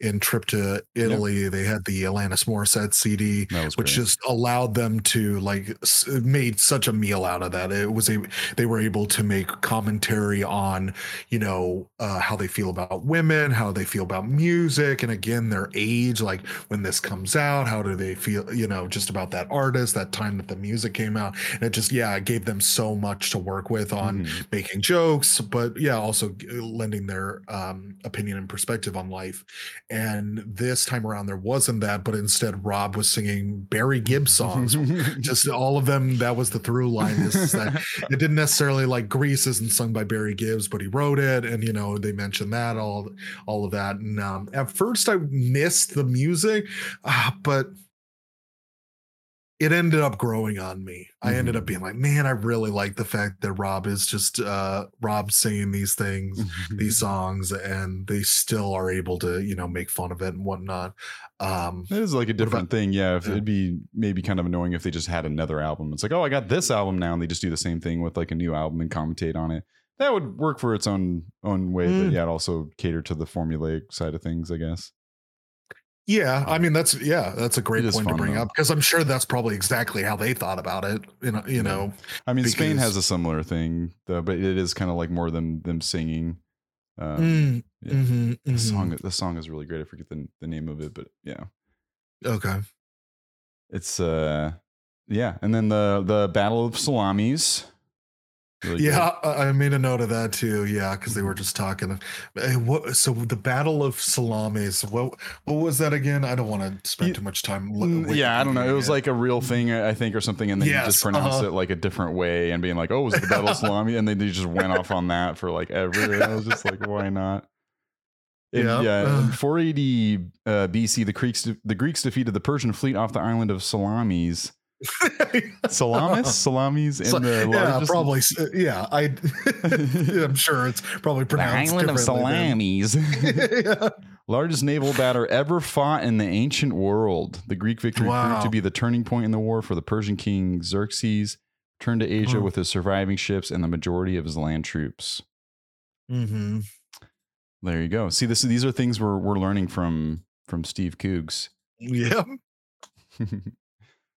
in Trip to Italy, yep. they had the Alanis Morissette CD, which great. just allowed them to like made such a meal out of that. It was a they were able to make commentary on you know uh, how they feel about women, how they feel about music, and again their age, like when this comes out, how do they feel? You know, just about that artist, that time that the music came out, and it just yeah, it gave them so much to work with on mm-hmm. making jokes, but yeah, also lending their um, opinion and perspective on life and this time around, there wasn't that, but instead, Rob was singing Barry Gibb songs. just all of them. That was the through line. Is that it didn't necessarily like Grease isn't sung by Barry Gibbs, but he wrote it, and you know they mentioned that all all of that. And um, at first, I missed the music, uh, but it ended up growing on me. I mm-hmm. ended up being like, man, I really like the fact that Rob is just uh Rob singing these things, these songs, and they still are able to, you know, make fun of it and whatnot. Um it is like a different about, thing. Yeah. If yeah. it'd be maybe kind of annoying if they just had another album. It's like, oh, I got this album now, and they just do the same thing with like a new album and commentate on it. That would work for its own own way, mm. but yeah, it also cater to the formulaic side of things, I guess. Yeah, I mean that's yeah, that's a great point to bring up because I'm sure that's probably exactly how they thought about it. You know, you know. I mean, because... Spain has a similar thing, though, but it is kind of like more than them singing. Um, mm, yeah. mm-hmm, the mm-hmm. song, the song is really great. I forget the the name of it, but yeah. Okay. It's uh, yeah, and then the the Battle of Salamis Really yeah, good. I made a note of that too. Yeah, because they were just talking. What? So the Battle of Salamis. What? What was that again? I don't want to spend too much time. yeah, I don't know. It was like a real thing, I think, or something, and then yes, you just pronounced uh-huh. it like a different way and being like, "Oh, was it the Battle of Salami?" And then they just went off on that for like ever. And I was just like, "Why not?" yeah, yeah. In 480 uh, BC, the Greeks the Greeks defeated the Persian fleet off the island of Salamis Salamis, uh-huh. salamis in the yeah, probably uh, yeah. I I'm sure it's probably pronounced the island of salamis. yeah. Largest naval battle ever fought in the ancient world. The Greek victory wow. proved to be the turning point in the war for the Persian king Xerxes. Turned to Asia hmm. with his surviving ships and the majority of his land troops. Mm-hmm. There you go. See, this these are things we're we're learning from from Steve Coogs. Yeah.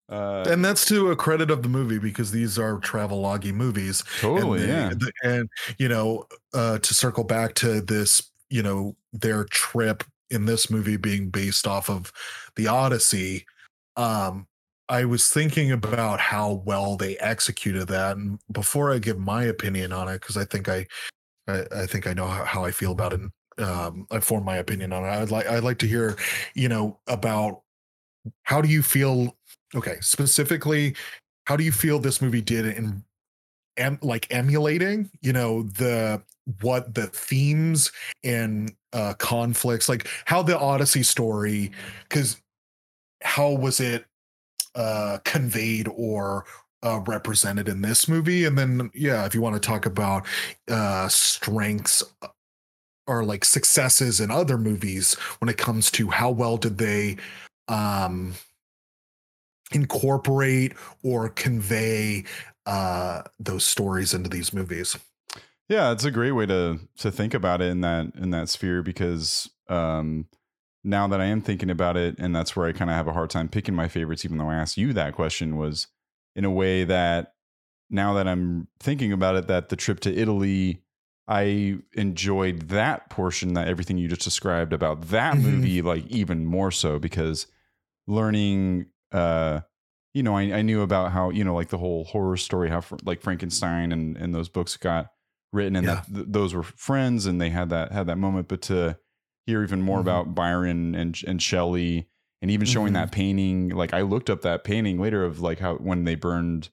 Uh, and that's to a credit of the movie because these are travelogue movies. Totally, and they, yeah. And you know, uh, to circle back to this, you know, their trip in this movie being based off of the Odyssey. Um, I was thinking about how well they executed that, and before I give my opinion on it, because I think I, I, I, think I know how, how I feel about it. Um, I form my opinion on it. I'd like I'd like to hear, you know, about how do you feel okay specifically how do you feel this movie did in em, like emulating you know the what the themes and uh conflicts like how the odyssey story because how was it uh conveyed or uh, represented in this movie? And then yeah if you want to talk about uh strengths uh, or like successes in other movies when it comes to how well did they um incorporate or convey uh, those stories into these movies. Yeah, it's a great way to to think about it in that in that sphere because um, now that I am thinking about it, and that's where I kind of have a hard time picking my favorites, even though I asked you that question, was in a way that now that I'm thinking about it, that the trip to Italy, I enjoyed that portion, that everything you just described about that mm-hmm. movie, like even more so because learning uh you know I, I knew about how you know like the whole horror story how like frankenstein and and those books got written and yeah. that th- those were friends and they had that had that moment but to hear even more mm-hmm. about byron and and shelley and even showing mm-hmm. that painting like i looked up that painting later of like how when they burned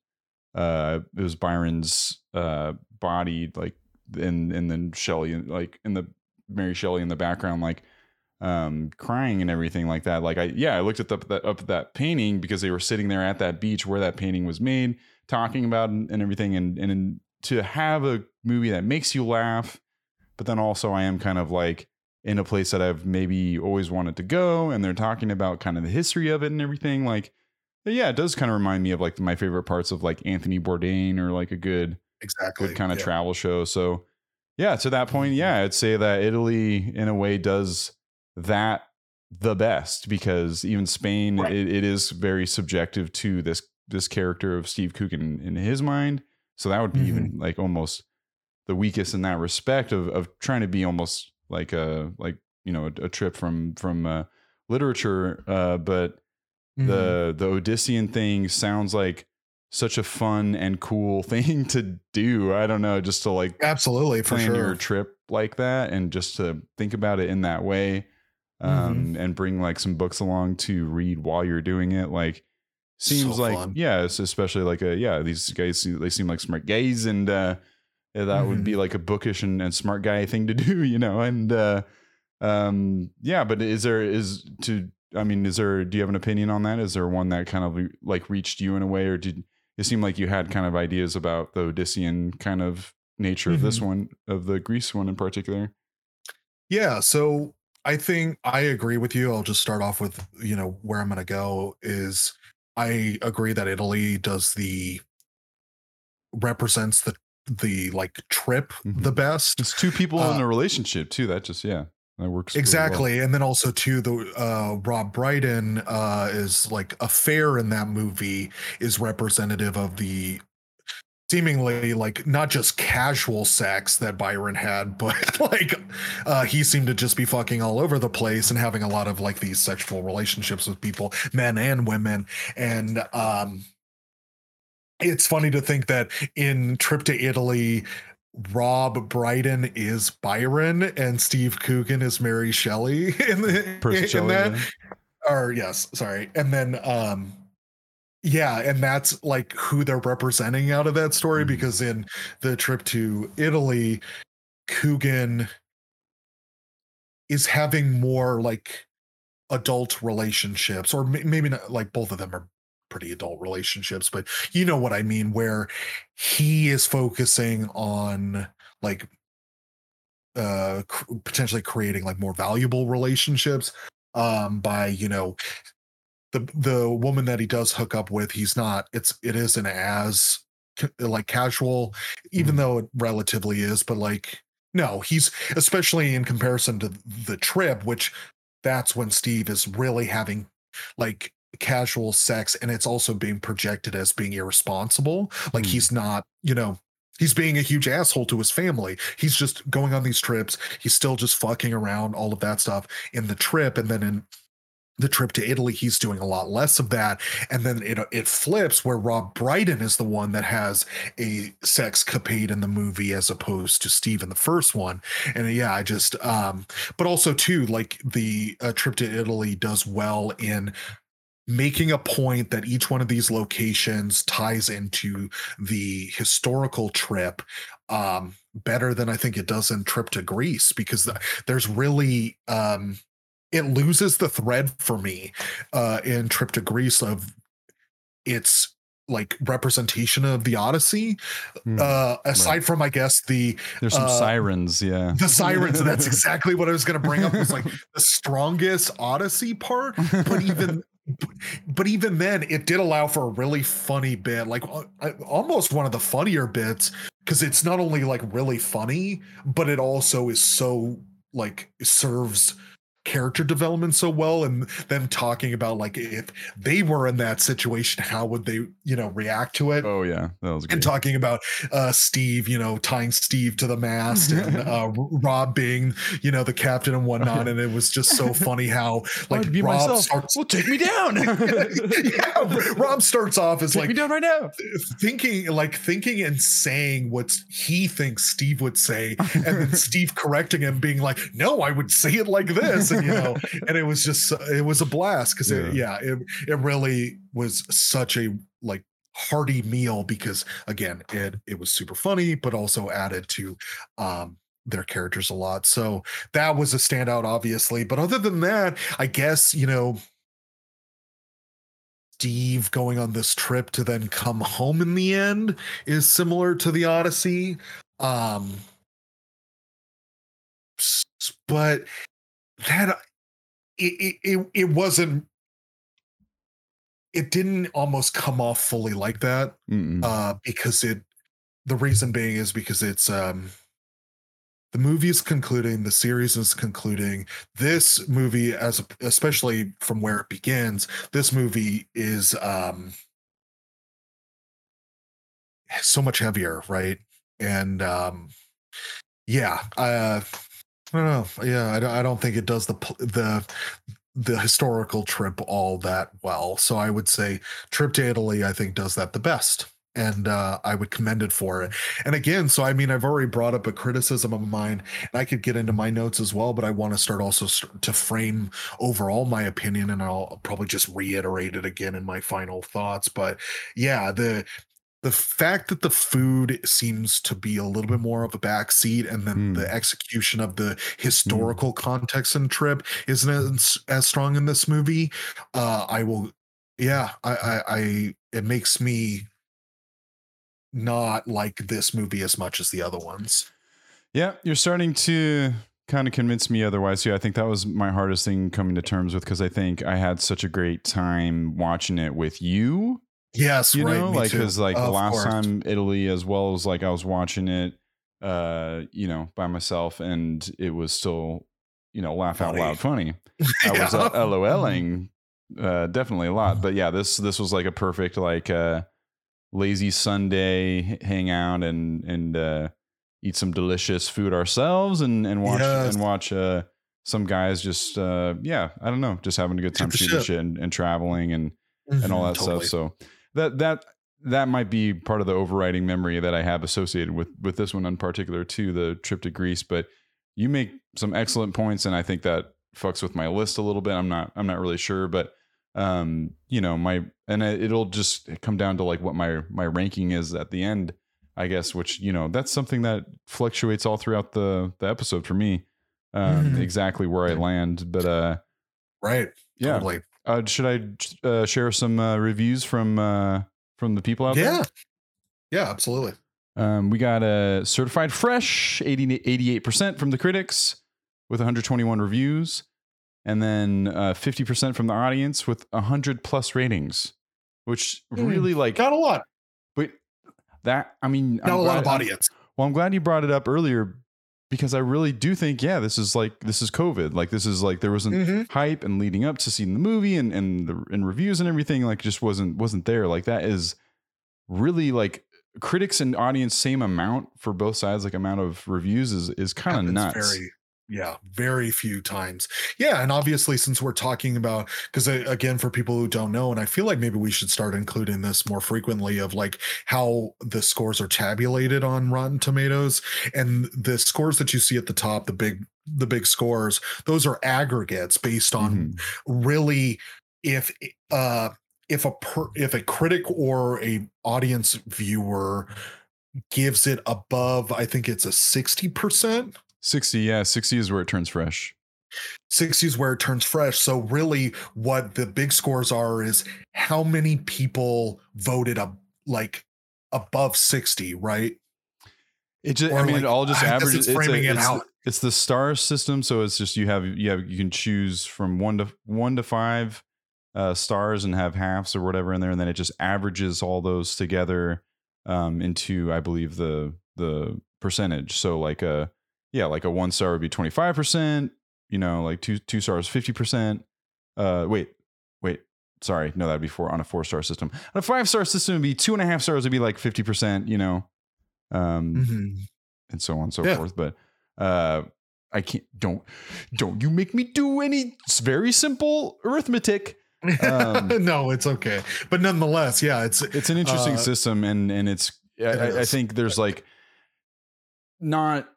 uh it was byron's uh body like and and then shelley like in the mary shelley in the background like um, crying and everything like that. Like I, yeah, I looked at the, that up at that painting because they were sitting there at that beach where that painting was made, talking about and, and everything. And and to have a movie that makes you laugh, but then also I am kind of like in a place that I've maybe always wanted to go, and they're talking about kind of the history of it and everything. Like, yeah, it does kind of remind me of like my favorite parts of like Anthony Bourdain or like a good, exactly good kind of yeah. travel show. So yeah, to that point, yeah, I'd say that Italy in a way does that the best because even Spain, Right. it, it is very subjective to this this character of Steve Coogan in his mind. So that would be even like almost the weakest in that respect of of trying to be almost like a like you know a, a trip from from uh, literature. Uh, but Mhm. the the Odyssean thing sounds like such a fun and cool thing to do. I don't know, just to like absolutely for plan sure your trip like that and just to think about it in that way Mm-hmm. um and bring like some books along to read while you're doing it like seems So like fun. yeah especially like a yeah these guys they seem like smart guys and uh that would Mm-hmm. be like a bookish and, and smart guy thing to do you know and uh um yeah but is there is to i mean is there do you have an opinion on that is there one that kind of like reached you in a way or did it seem like you had kind of ideas about the odyssean kind of nature of this Mhm. one of the greece one in particular Yeah, so I think I agree with you. I'll just start off with, you know, where I'm going to go is I agree that Italy does the represents the the like trip Mhm. the best. it's two people in Uh, a relationship too that just yeah that works really well. Exactly. And then also too the uh Rob Brydon uh is like affair in that movie is representative of the seemingly like not just casual sex that Byron had, but like uh he seemed to just be fucking all over the place and having a lot of like these sexual relationships with people, men and women. And um it's funny to think that in Trip to Italy, Rob Brydon is Byron and Steve Coogan is Mary Shelley in the in Shelley, that. Or yes, sorry. And then um yeah, and that's like who they're representing out of that story Mhm. because in the trip to Italy, Coogan is having more like adult relationships, or maybe not like both of them are pretty adult relationships, but you know what I mean, where he is focusing on like uh cr- potentially creating like more valuable relationships um by you know the the woman that he does hook up with he's not it's it isn't as like casual even Mhm. though it relatively is but like no he's especially in comparison to the trip which that's when steve is really having like casual sex and it's also being projected as being irresponsible like Hmm. he's not you know he's being a huge asshole to his family he's just going on these trips he's still just fucking around all of that stuff in the trip and then in the trip to Italy, he's doing a lot less of that. And then it it flips where Rob Brydon is the one that has a sex capade in the movie as opposed to Steve in the first one. And yeah, I just um, but also too, like the uh, trip to Italy does well in making a point that each one of these locations ties into the historical trip um better than I think it does in Trip to Greece because the, there's really um it loses the thread for me uh in Trip to Greece of its like representation of the Odyssey. Hmm. uh aside from I guess the there's some uh, sirens yeah. the sirens and that's exactly what I was going to bring up was like the strongest Odyssey part but even but even then it did allow for a really funny bit like almost one of the funnier bits because it's not only like really funny but it also is so like serves character development so well and them talking about like if they were in that situation how would they you know react to it oh yeah that was good. and talking about uh Steve, you know, tying Steve to the mast and uh Rob being, you know, the captain and whatnot. And it was just so funny how like Rob myself. starts well take me down yeah, Rob starts off as take like me down right now thinking like thinking and saying what he thinks Steve would say, and then Steve correcting him, being like, "No, I would say it like this," and you know, and it was just it was a blast because it, yeah, it it really was such a like hearty meal because again, it it was super funny, but also added to um their characters a lot. So that was a standout, obviously. But other than that, I guess, you know, Steve going on this trip to then come home in the end is similar to the Odyssey. Um, but that it, it it wasn't it didn't almost come off fully like that uh because it the reason being is because it's um the movie is concluding the series is concluding this movie as especially from where it begins this movie is um so much heavier right? And um yeah uh know. Yeah, I don't, I don't think it does the the the historical trip all that well. So I would say Trip to Italy, I think, does that the best. And uh, I would commend it for it. And again, so I mean, I've already brought up a criticism of mine, and I could get into my notes as well, but I want to start also to frame overall my opinion, and I'll probably just reiterate it again in my final thoughts. But yeah, the the fact that the food seems to be a little bit more of a backseat and then mm. the execution of the historical mm. context and trip isn't as, as strong in this movie uh i will yeah I, I i it makes me not like this movie as much as the other ones yeah you're starting to kind of convince me otherwise yeah i think that was my hardest thing coming to terms with because i think i had such a great time watching it with you Yes, you right, know, like because like of last course. time Italy, as well as like I was watching it, uh, you know, by myself, and it was still, you know, laugh funny. out loud funny. I was uh, LOLing uh, definitely a lot, but yeah, this this was like a perfect like uh, lazy Sunday hangout and and uh, eat some delicious food ourselves and and watch yes. and watch uh, some guys just uh, yeah, I don't know, just having a good time shooting shit and, and traveling and mm-hmm, and all that totally. stuff. So that that that might be part of the overriding memory that I have associated with with this one in particular too, the trip to Greece. But you make some excellent points, and I think that fucks with my list a little bit. I'm not I'm not really sure, but um, you know, my and it'll just come down to like what my my ranking is at the end, I guess. Which you know, that's something that fluctuates all throughout the the episode for me. Um, mm-hmm. exactly where I land, but uh, right, yeah. Totally. Uh, should I uh, share some uh, reviews from uh, from the people out yeah. there? Yeah, yeah, absolutely. Um, we got a certified fresh 80, 88% from the critics with 121 reviews, and then uh, 50% from the audience with 100 plus ratings, which mm, really like got a lot. But that I mean, not I'm a lot of audience. well, I'm glad you brought it up earlier because I really do think, yeah, this is like this is COVID. Like this is like there wasn't mm-hmm. hype and leading up to seeing the movie and and the and reviews and everything like just wasn't wasn't there. Like that is really like critics and audience same amount for both sides. Like amount of reviews is is kind of nuts. Very yeah very few times yeah and obviously since we're talking about because again for people who don't know and i feel like maybe we should start including this more frequently of like how the scores are tabulated on rotten tomatoes and the scores that you see at the top the big the big scores those are aggregates based on mm-hmm. really if uh if a per, if a critic or a audience viewer gives it above i think it's a 60% 60, yeah, 60 is where it turns fresh. 60 is where it turns fresh. So really what the big scores are is how many people voted up like above 60, right? It just or I mean like, it all just averages it's, it's, a, it it's, it's the star system. So it's just you have you have you can choose from one to one to five uh, stars and have halves or whatever in there, and then it just averages all those together um, into I believe the the percentage. So like a yeah, like a one star would be 25%, you know, like two two stars 50%. Uh wait, wait, sorry, no, that'd be four on a four star system. On a five star system would be two and a half stars would be like 50%, you know. Um mm-hmm. and so on and so yeah. forth. But uh I can't don't don't you make me do any very simple arithmetic. Um, no, it's okay. But nonetheless, yeah, it's it's an interesting uh, system and and it's it I, I, think there's like not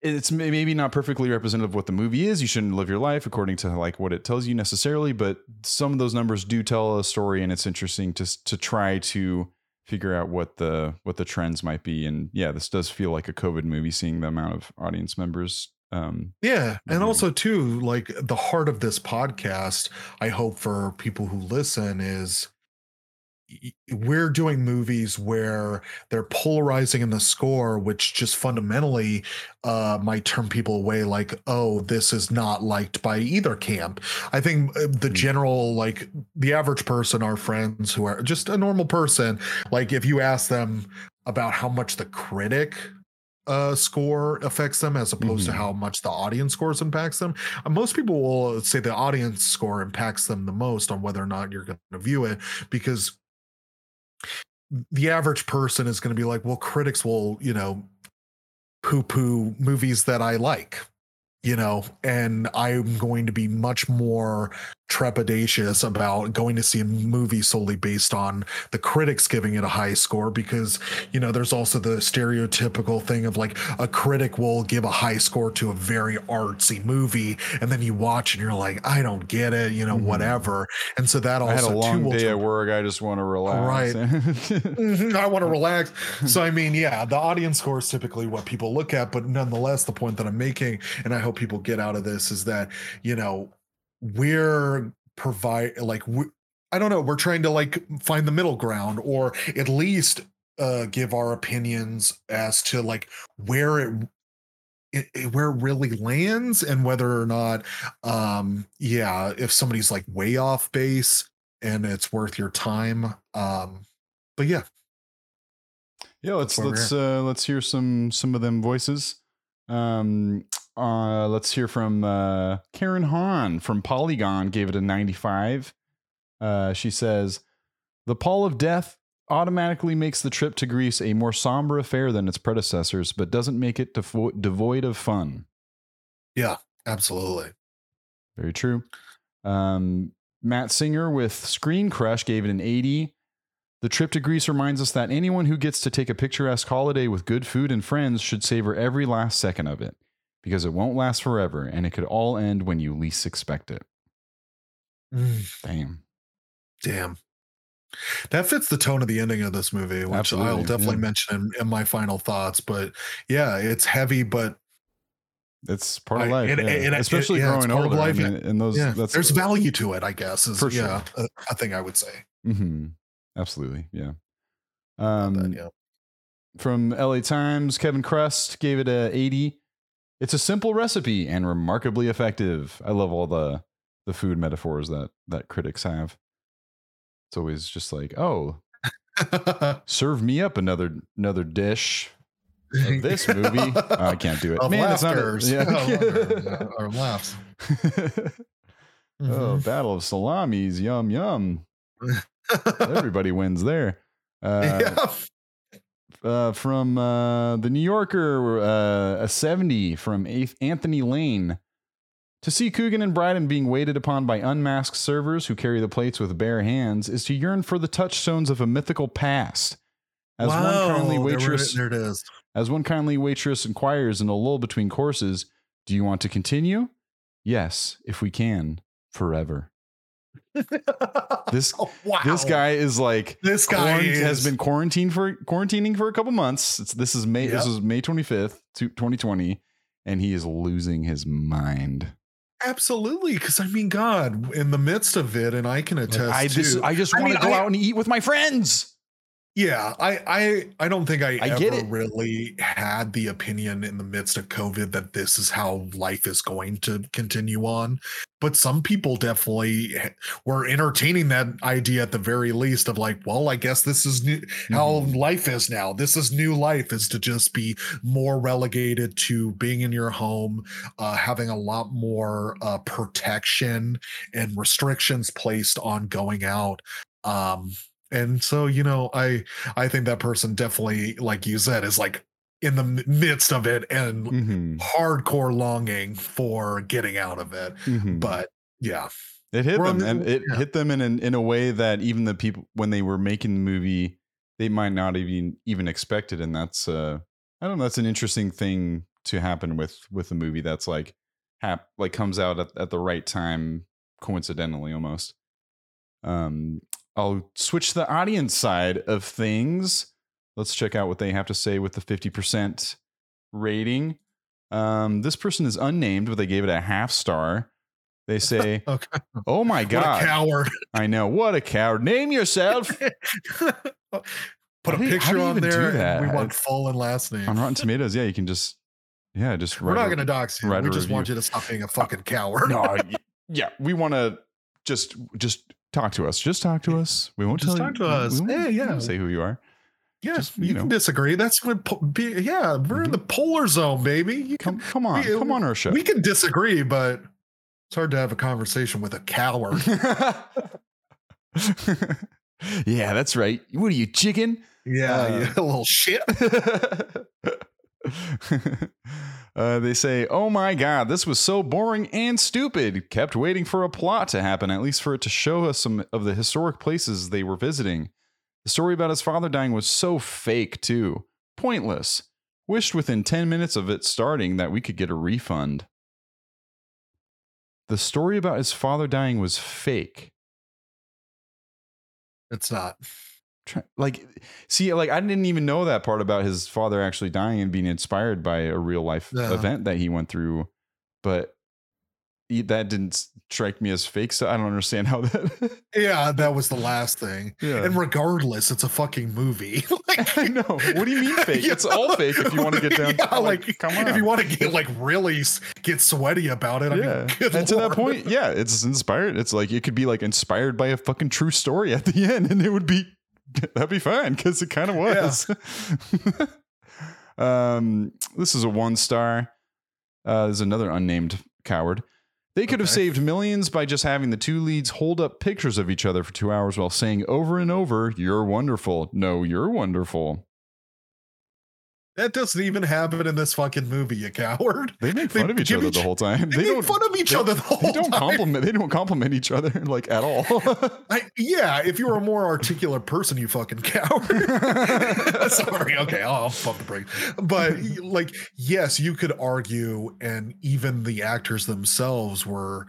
it's maybe not perfectly representative of what the movie is. You shouldn't live your life according to like what it tells you necessarily, but some of those numbers do tell a story, and it's interesting to to try to figure out what the what the trends might be. And yeah, this does feel like a COVID movie, seeing the amount of audience members. Um, yeah, and also too, like the heart of this podcast, I hope for people who listen is we're doing movies where they're polarizing in the score which just fundamentally uh might turn people away like oh this is not liked by either camp i think uh, the Mm. general like the average person our friends who are just a normal person like if you ask them about how much the critic uh score affects them as opposed to Mhm. how much the audience scores impacts them uh, most people will say the audience score impacts them the most on whether or not you're going to view it because the average person is going to be like well critics will you know poo poo movies that i like you know and i'm going to be much more trepidatious about going to see a movie solely based on the critics giving it a high score because you know there's also the stereotypical thing of like a critic will give a high score to a very artsy movie and then you watch and you're like i don't get it you know Mhm. whatever and so that also I had a long day at work. I just want to relax. Right. Mhm, I want to relax. So I mean, yeah, the audience score is typically what people look at, but nonetheless, the point that I'm making, and I hope people get out of this, is that you know we're provide like we, I don't know, we're trying to like find the middle ground, or at least uh give our opinions as to like where it. It, it- where it really lands and whether or not um yeah if somebody's like way off base and it's worth your time um but yeah Yeah, let's let's uh, let's hear some some of them voices. Um, uh, let's hear from uh, Karen Han from Polygon. Gave it a ninety-five. Uh, she says, "The Pall of Death automatically makes the trip to Greece a more somber affair than its predecessors, but doesn't make it devo- devoid of fun." Yeah, absolutely Very true. Um, Matt Singer with Screen Crush gave it an 80. The trip to Greece reminds us that anyone who gets to take a picturesque holiday with good food and friends should savor every last second of it because it won't last forever and it could all end when you least expect it. Mm, Damn. damn that fits the tone of the ending of this movie which i'll definitely yeah. mention in, in my final thoughts but yeah it's heavy but It's part of I- life, and- yeah. and- especially yeah, it's growing older. life, I mean, and those yeah that's there's value to it i guess is For sure. yeah a, a thing i would say hmm Absolutely, yeah. Um, that, yeah. from LA Times, Kevin Crust gave it a 80. It's a simple recipe and remarkably effective. I love all the the food metaphors that that critics have. It's always just like, "Oh, serve me up another another dish of this movie." Oh, I can't do it. of Man, it's not a- laughters. yeah. or, or laughs oh, Mhm. battle of salamis, yum yum. Everybody wins there. Uh, yeah. Uh, from uh, the New Yorker, uh, a 70 from Anthony Lane. To see Coogan and Brydon being waited upon by unmasked servers who carry the plates with bare hands is to yearn for the touchstones of a mythical past. As one kindly Wow, there waitress, there it is as one kindly waitress inquires in a lull between courses, "Do you want to continue?" Yes, if we can, forever. This- Oh, wow. This guy is like this guy quarant- has been quarantined for quarantining for a couple months. It's, this is May. This is May twenty fifth, twenty twenty, and he is losing his mind. absolutely because I mean, God, in the midst of it, and I can attest I to. just, I just I want mean, to go I- out and eat with my friends. Yeah, I, I, I don't think I, I ever really had the opinion in the midst of COVID that this is how life is going to continue on. But some people definitely were entertaining that idea at the very least of like, well, I guess this is new, how Mhm. life is now. This is new life is to just be more relegated to being in your home, uh, having a lot more uh, protection and restrictions placed on going out. Um, and so, you know, I I think that person definitely, like you said, is like in the midst of it and Mhm, hardcore longing for getting out of it. mhm. But yeah, It hit We're them, the- and it yeah. hit them in an, in a way that even the people when they were making the movie, they might not even even expect it, and that's uh, I don't know, that's an interesting thing to happen with with a movie that's like hap like comes out at, at the right time, coincidentally almost. Um, I'll switch the audience side of things. Let's check out what they have to say with the 50% rating. Um, this person is unnamed, but they gave it a half star. They say, okay. "Oh my What god, a coward. I know what a coward! Name yourself." Put a do picture on there. We want full and last name. On Rotten Tomatoes, yeah, you can just, yeah, just. We're not going to dox you. We just want you to stop being a fucking coward. no, yeah, we want to just just talk to us. Just talk to us. We won't Just tell talk you. to us. We Hey, yeah. say who you are. yeah, just, you, you can disagree. That's what. po- Be, yeah, we're in the polar zone, baby. You Come, can, come on, we- come on our show. we can disagree, but it's hard to have a conversation with a coward. yeah, that's right. What are you, chicken? Yeah, Uh, yeah, a little shit. uh, they say, "Oh my god, this was so boring and stupid." Kept waiting for a plot to happen, at least for it to show us some of the historic places they were visiting. The story about his father dying was so fake too, pointless. Wished within ten minutes of it starting that we could get a refund. The story about his father dying was fake. It's not. Like see like i didn't even know that part about his father actually dying and being inspired by a real life Yeah. event that he went through but that didn't strike me as fake so i don't understand how that Yeah, that was the last thing. yeah And regardless, it's a fucking movie. like, i know what do you mean fake Yeah. it's all fake if you want to get down Yeah, like, like, come on if you want to get like really get sweaty about it, I yeah mean, and to that point yeah it's inspired it's like it could be like inspired by a fucking true story at the end and it would be that'd be fine because it kind of was. Um this is a one star. Uh there's another unnamed coward. They could have saved millions by just having the two leads hold up pictures of each other for two hours while saying over and over you're wonderful. No you're wonderful that doesn't even happen in this fucking movie, you coward. they make They fun of each other each- the whole time They, they make don't fun of each they- other the whole they don't time. compliment they don't compliment each other like at all I, yeah, if you were a more articulate person, you fucking coward. Sorry, okay, I'll, I'll pump the break. But like, yes, you could argue, and even the actors themselves were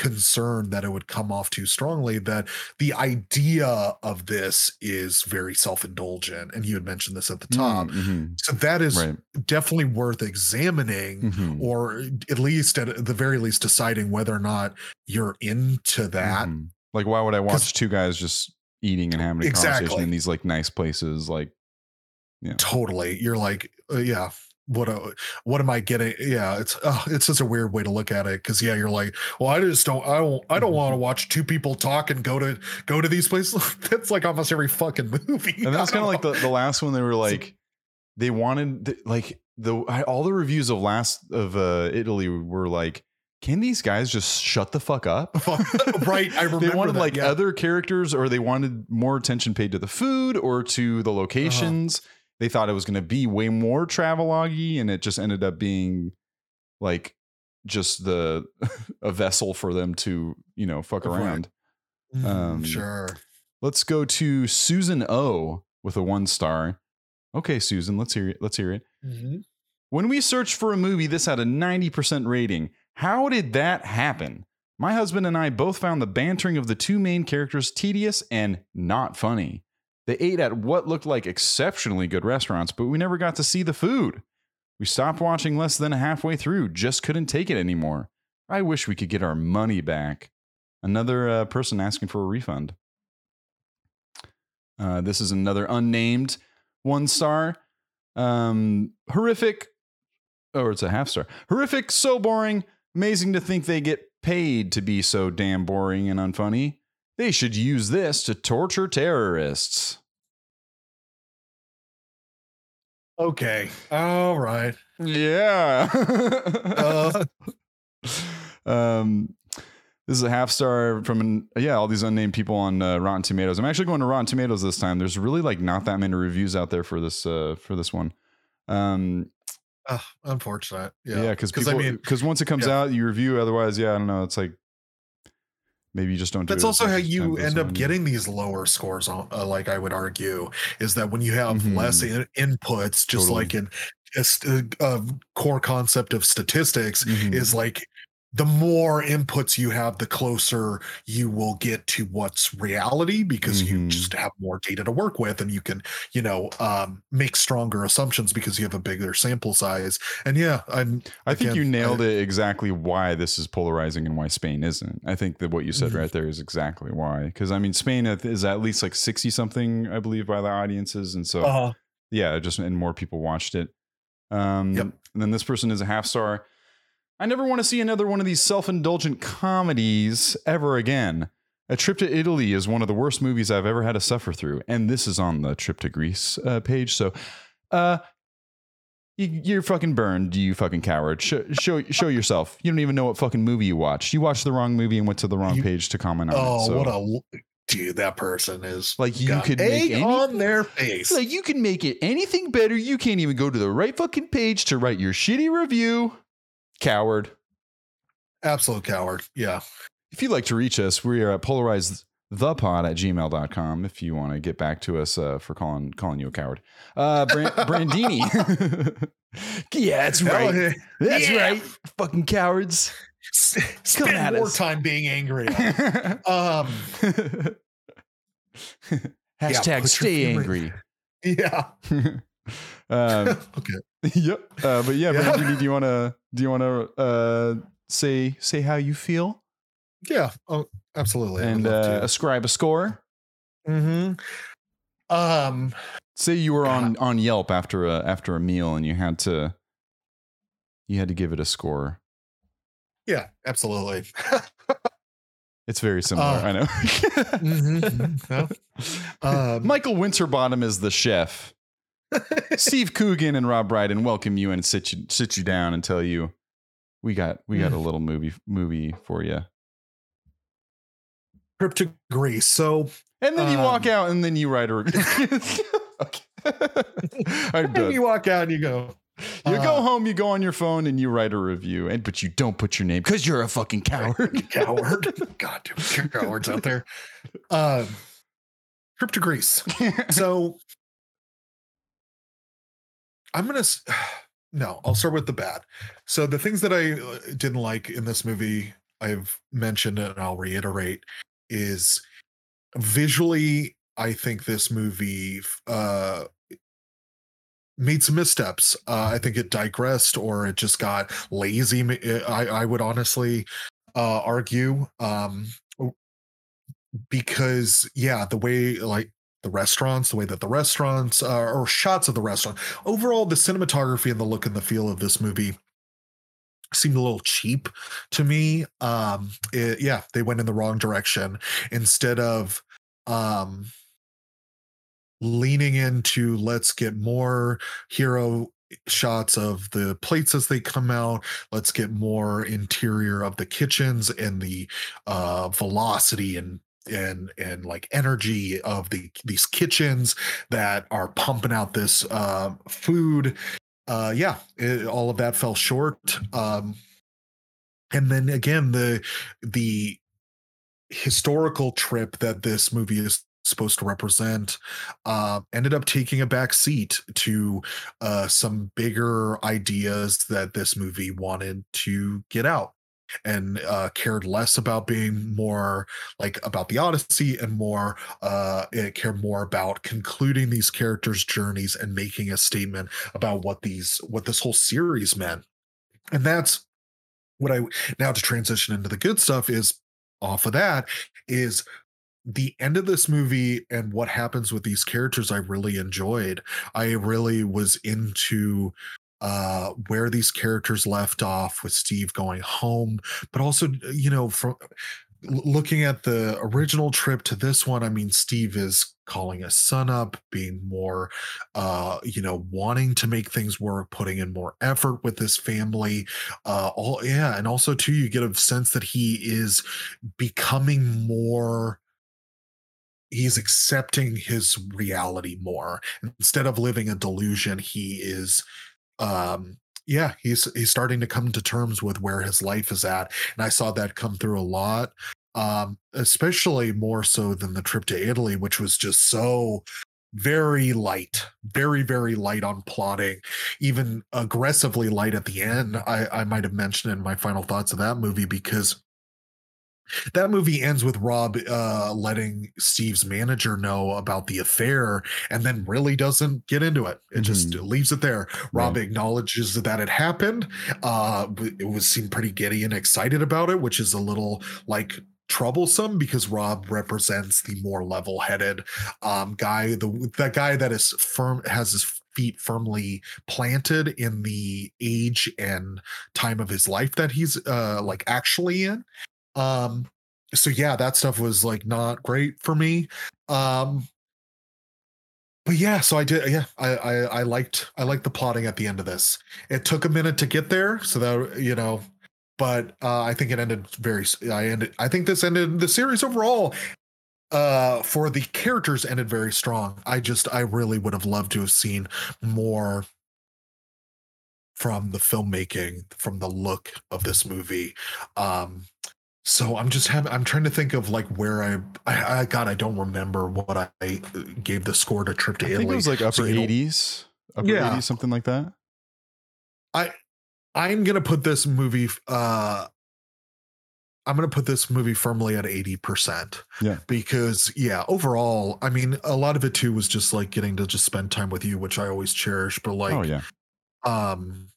concerned that it would come off too strongly. That the idea of this is very self-indulgent, and you had mentioned this at the top. Mhm, So that is right definitely worth examining Mhm. or at least at the very least deciding whether or not you're into that. Mhm. Like, why would I watch two guys just eating and having a conversation in these like nice places? Like, yeah Totally. You're like, uh, yeah, what uh, what am I getting? Yeah, it's uh, it's just a weird way to look at it because yeah, you're like, well, I just don't, I don't, I don't want to watch two people talk and go to go to these places. That's like almost every fucking movie. and that's kind of like the, the last one. They were like, they wanted th- like the I, all the reviews of last of uh, Italy were like, can these guys just shut the fuck up? right. I remember they wanted that, like yeah. other characters, or they wanted more attention paid to the food or to Uh-huh. the locations. They thought it was going to be way more travelogue, and it just ended up being like just the a vessel for them to you know fuck around. Mm, um, sure. Let's go to Susan O with a one star. Okay, Susan, let's hear it. Let's hear it. Mhm. When we searched for a movie, this had a 90% rating. How did that happen? My husband and I both found the bantering of the two main characters tedious and not funny. They ate at what looked like exceptionally good restaurants, but we never got to see the food. We stopped watching less than halfway through, just couldn't take it anymore. I wish we could get our money back. Another uh, person asking for a refund. Uh, this is another unnamed one star. Um, horrific, or it's a half star. Horrific, so boring. Amazing to think they get paid to be so damn boring and unfunny. They should use this to torture terrorists. Okay. All right. Yeah. Uh, um, this is a half star from an, yeah, all these unnamed people on uh, Rotten Tomatoes. I'm actually going to Rotten Tomatoes this time. There's really like not that many reviews out there for this uh, for this one. Um, uh, unfortunate. Yeah. yeah, because people I mean, because once it comes yeah. out, you review. Otherwise, yeah, I don't know. It's like maybe you just don't. do That's also how much as time you end up getting these lower scores. On, uh, like I would argue, is that when you have Mhm. less in- inputs, just Totally. like in a, st- a core concept of statistics, Mhm. is like the more inputs you have, the closer you will get to what's reality because mm-hmm. you just have more data to work with and you can, you know, um, make stronger assumptions because you have a bigger sample size. And yeah, I'm, I think again, you nailed I, it exactly why this is polarizing and why Spain isn't. I think that what you said mm-hmm. right there is exactly why. Because I mean, Spain is at least like 60 something, I believe, by the audiences. And so, uh-huh. yeah, just, and more people watched it. Um, yep. And then this person is a half star. I never want to see another one of these self indulgent comedies ever again. A Trip to Italy is one of the worst movies I've ever had to suffer through. And this is on the Trip to Greece uh, page. So, uh, you, are fucking burned, you fucking coward. Show, show, show yourself. You don't even know what fucking movie you watched. You watched the wrong movie and went to the wrong you, page to comment on oh, it. Oh, so. what a dude! That person is like you could make any, on their face. Like you can make it anything better. You can't even go to the right fucking page to write your shitty review. Coward. Absolute coward. Yeah. If you'd like to reach us, we are at polarized the pod at gmail.com if you want to get back to us uh, for calling calling you a coward. Uh, Brand- Brandini. yeah, that's right. That's yeah. right. Fucking cowards. Spend more us. time being angry. um, Hashtag yeah, stay angry. Yeah. Um, okay. Yep. Uh, but yeah, yeah. Do you want to do you want to uh, say say how you feel? Yeah. Oh, absolutely. And uh, ascribe a score. Hmm. Um. Say you were on on Yelp after a after a meal and you had to you had to give it a score. Yeah, absolutely. it's very similar. Uh, I know. mm-hmm, mm-hmm. um, Michael Winterbottom is the chef. Steve Coogan and Rob Brydon welcome you and sit you sit you down and tell you we got we got a mm. little movie movie for you. Trip to Greece. So and then you um, walk out and then you write a review. okay. and you walk out and you go. You uh, go home, you go on your phone, and you write a review, and but you don't put your name because you're a fucking coward. coward. God, dude, cowards out there. Um, trip to Greece. So I'm gonna. No, I'll start with the bad. So the things that I uh, didn't like in this movie, I've mentioned and I'll reiterate, is visually. I think this movie uh, made some missteps. Uh, I think it digressed or it just got lazy. I, I would honestly uh, argue um, because yeah, the way like the restaurants, the way that the restaurants uh, or shots of the restaurant. Overall, the cinematography and the look and the feel of this movie seemed a little cheap to me. Um, it, yeah, they went in the wrong direction instead of um, leaning into let's get more hero shots of the plates as they come out let's get more interior of the kitchens and the uh velocity and and and like energy of the these kitchens that are pumping out this uh, food uh yeah it, all of that fell short um and then again the the historical trip that this movie is supposed to represent uh, ended up taking a back seat to uh, some bigger ideas that this movie wanted to get out and uh, cared less about being more like about the Odyssey and more uh, cared more about concluding these characters' journeys and making a statement about what these what this whole series meant. And that's what I now to transition into the good stuff is off of that is the end of this movie and what happens with these characters I really enjoyed. I really was into uh, where these characters left off with Steve going home, but also, you know, from looking at the original trip to this one, I mean, Steve is calling his son up, being more, uh, you know, wanting to make things work, putting in more effort with his family. Uh, all yeah, and also too, you get a sense that he is becoming more he's accepting his reality more instead of living a delusion he is um yeah he's he's starting to come to terms with where his life is at and i saw that come through a lot um especially more so than the trip to italy which was just so very light, very, very light on plotting, even aggressively light at the end. I, I might have mentioned in my final thoughts of that movie because that movie ends with Rob uh, letting Steve's manager know about the affair and then really doesn't get into it. It mm-hmm. just leaves it there. Rob right. acknowledges that it happened. Uh, it was seemed pretty giddy and excited about it, which is a little like troublesome because Rob represents the more level-headed um, guy, the that guy that is firm has his feet firmly planted in the age and time of his life that he's uh like actually in um, so yeah, that stuff was like not great for me. Um, but yeah, so I did. Yeah, I, I I liked I liked the plotting at the end of this. It took a minute to get there, so that you know, but uh, I think it ended very. I ended. I think this ended the series overall. Uh, for the characters ended very strong. I just I really would have loved to have seen more from the filmmaking, from the look of this movie. Um, so I'm just having I'm trying to think of like where I I, I God I don't remember what I uh, gave the score to Trip to I Italy. Think it was like upper so, 80s, upper yeah. 80s, something like that. I I'm gonna put this movie uh I'm going to put this movie firmly at 80%. Yeah. Because, yeah, overall, I mean, a lot of it too was just like getting to just spend time with you, which I always cherish. But like, oh, yeah. Um,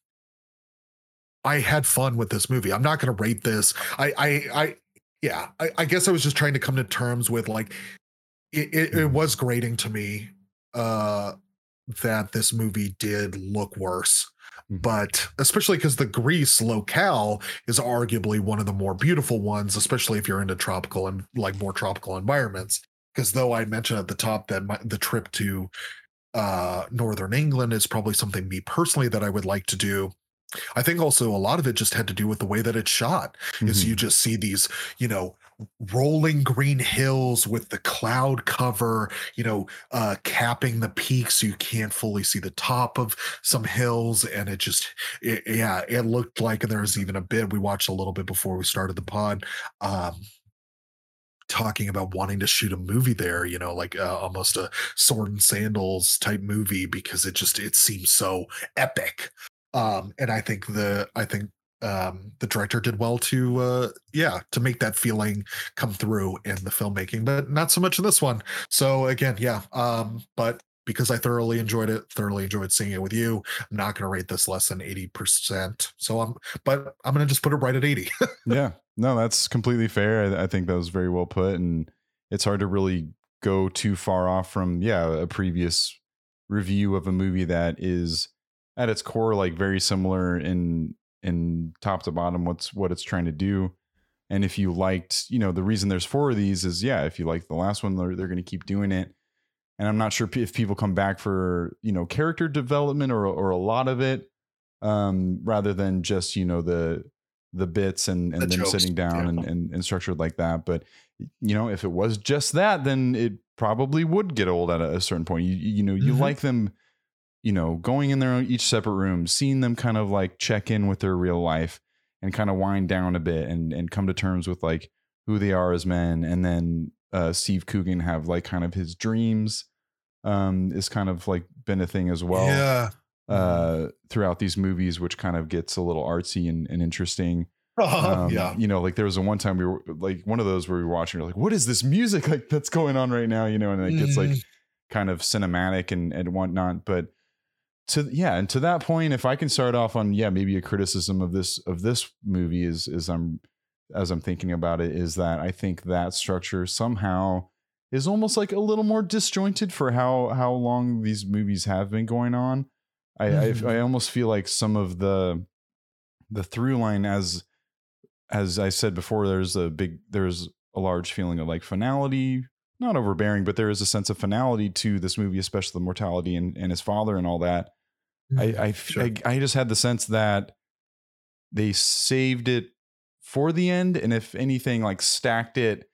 I had fun with this movie. I'm not going to rate this. I, I, I, yeah, I, I, guess I was just trying to come to terms with like, it, it, it mm-hmm. was grating to me uh, that this movie did look worse. Mm-hmm. But especially because the Greece locale is arguably one of the more beautiful ones, especially if you're into tropical and like more tropical environments. Because though I mentioned at the top that my, the trip to uh, northern England is probably something me personally that I would like to do. I think also a lot of it just had to do with the way that it's shot. Mm-hmm. Is you just see these, you know, rolling green hills with the cloud cover, you know, uh capping the peaks so you can't fully see the top of some hills and it just it, yeah, it looked like and there was even a bit we watched a little bit before we started the pod um talking about wanting to shoot a movie there you know like uh, almost a sword and sandals type movie because it just it seems so epic um, and I think the I think um, the director did well to uh, yeah to make that feeling come through in the filmmaking, but not so much in this one. So again, yeah, um, but because I thoroughly enjoyed it, thoroughly enjoyed seeing it with you. I'm not going to rate this less than 80%. So I'm, but I'm going to just put it right at 80. yeah, no, that's completely fair. I, I, think that was very well put. And it's hard to really go too far off from, yeah, a previous review of a movie that is at its core like very similar in in top to bottom what's what it's trying to do and if you liked you know the reason there's four of these is yeah if you like the last one they're, they're going to keep doing it and i'm not sure if people come back for you know character development or or a lot of it um rather than just you know the the bits and and the them jokes. sitting down yeah. and, and and structured like that but you know if it was just that then it probably would get old at a, certain point you you know you mm-hmm. like them you know, going in their each separate room, seeing them kind of like check in with their real life and kind of wind down a bit and and come to terms with like who they are as men. And then uh, Steve Coogan have like kind of his dreams um, is kind of like been a thing as well. Yeah. Uh, throughout these movies, which kind of gets a little artsy and, and interesting. Um, yeah. You know, like there was a one time we were like one of those where we were watching, we're like, what is this music like that's going on right now? You know, and it gets like mm. kind of cinematic and, and whatnot. But to yeah and to that point if i can start off on yeah maybe a criticism of this of this movie is is i'm as i'm thinking about it is that i think that structure somehow is almost like a little more disjointed for how how long these movies have been going on i mm-hmm. I, I almost feel like some of the the through line as as i said before there's a big there's a large feeling of like finality not overbearing, but there is a sense of finality to this movie, especially the mortality and, and his father and all that. I mm-hmm. I, sure. I I just had the sense that they saved it for the end, and if anything, like stacked it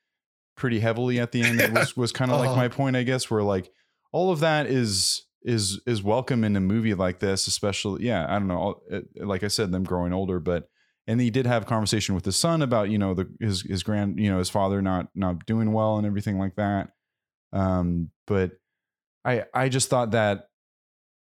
pretty heavily at the end. It was was kind of uh-huh. like my point, I guess, where like all of that is is is welcome in a movie like this, especially. Yeah, I don't know. Like I said, them growing older, but and he did have a conversation with his son about you know the his his grand you know his father not not doing well and everything like that. Um but I I just thought that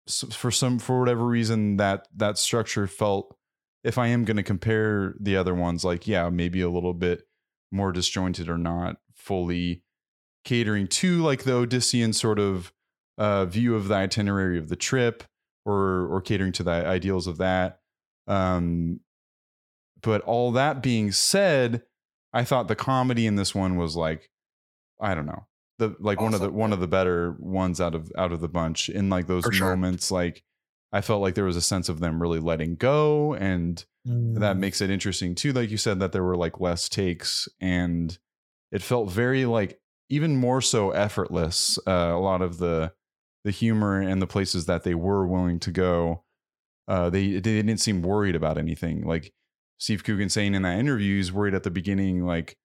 for some for whatever reason that that structure felt if I am going to compare the other ones like yeah maybe a little bit more disjointed or not fully catering to like the Odyssean sort of uh, view of the itinerary of the trip or or catering to the ideals of that. Um but all that being said I thought the comedy in this one was like I don't know the like awesome. one of the one of the better ones out of out of the bunch in like those For moments sure. like I felt like there was a sense of them really letting go and mm. that makes it interesting too like you said that there were like less takes and it felt very like even more so effortless uh, a lot of the the humor and the places that they were willing to go uh, they they didn't seem worried about anything like Steve Coogan saying in that interview he's worried at the beginning like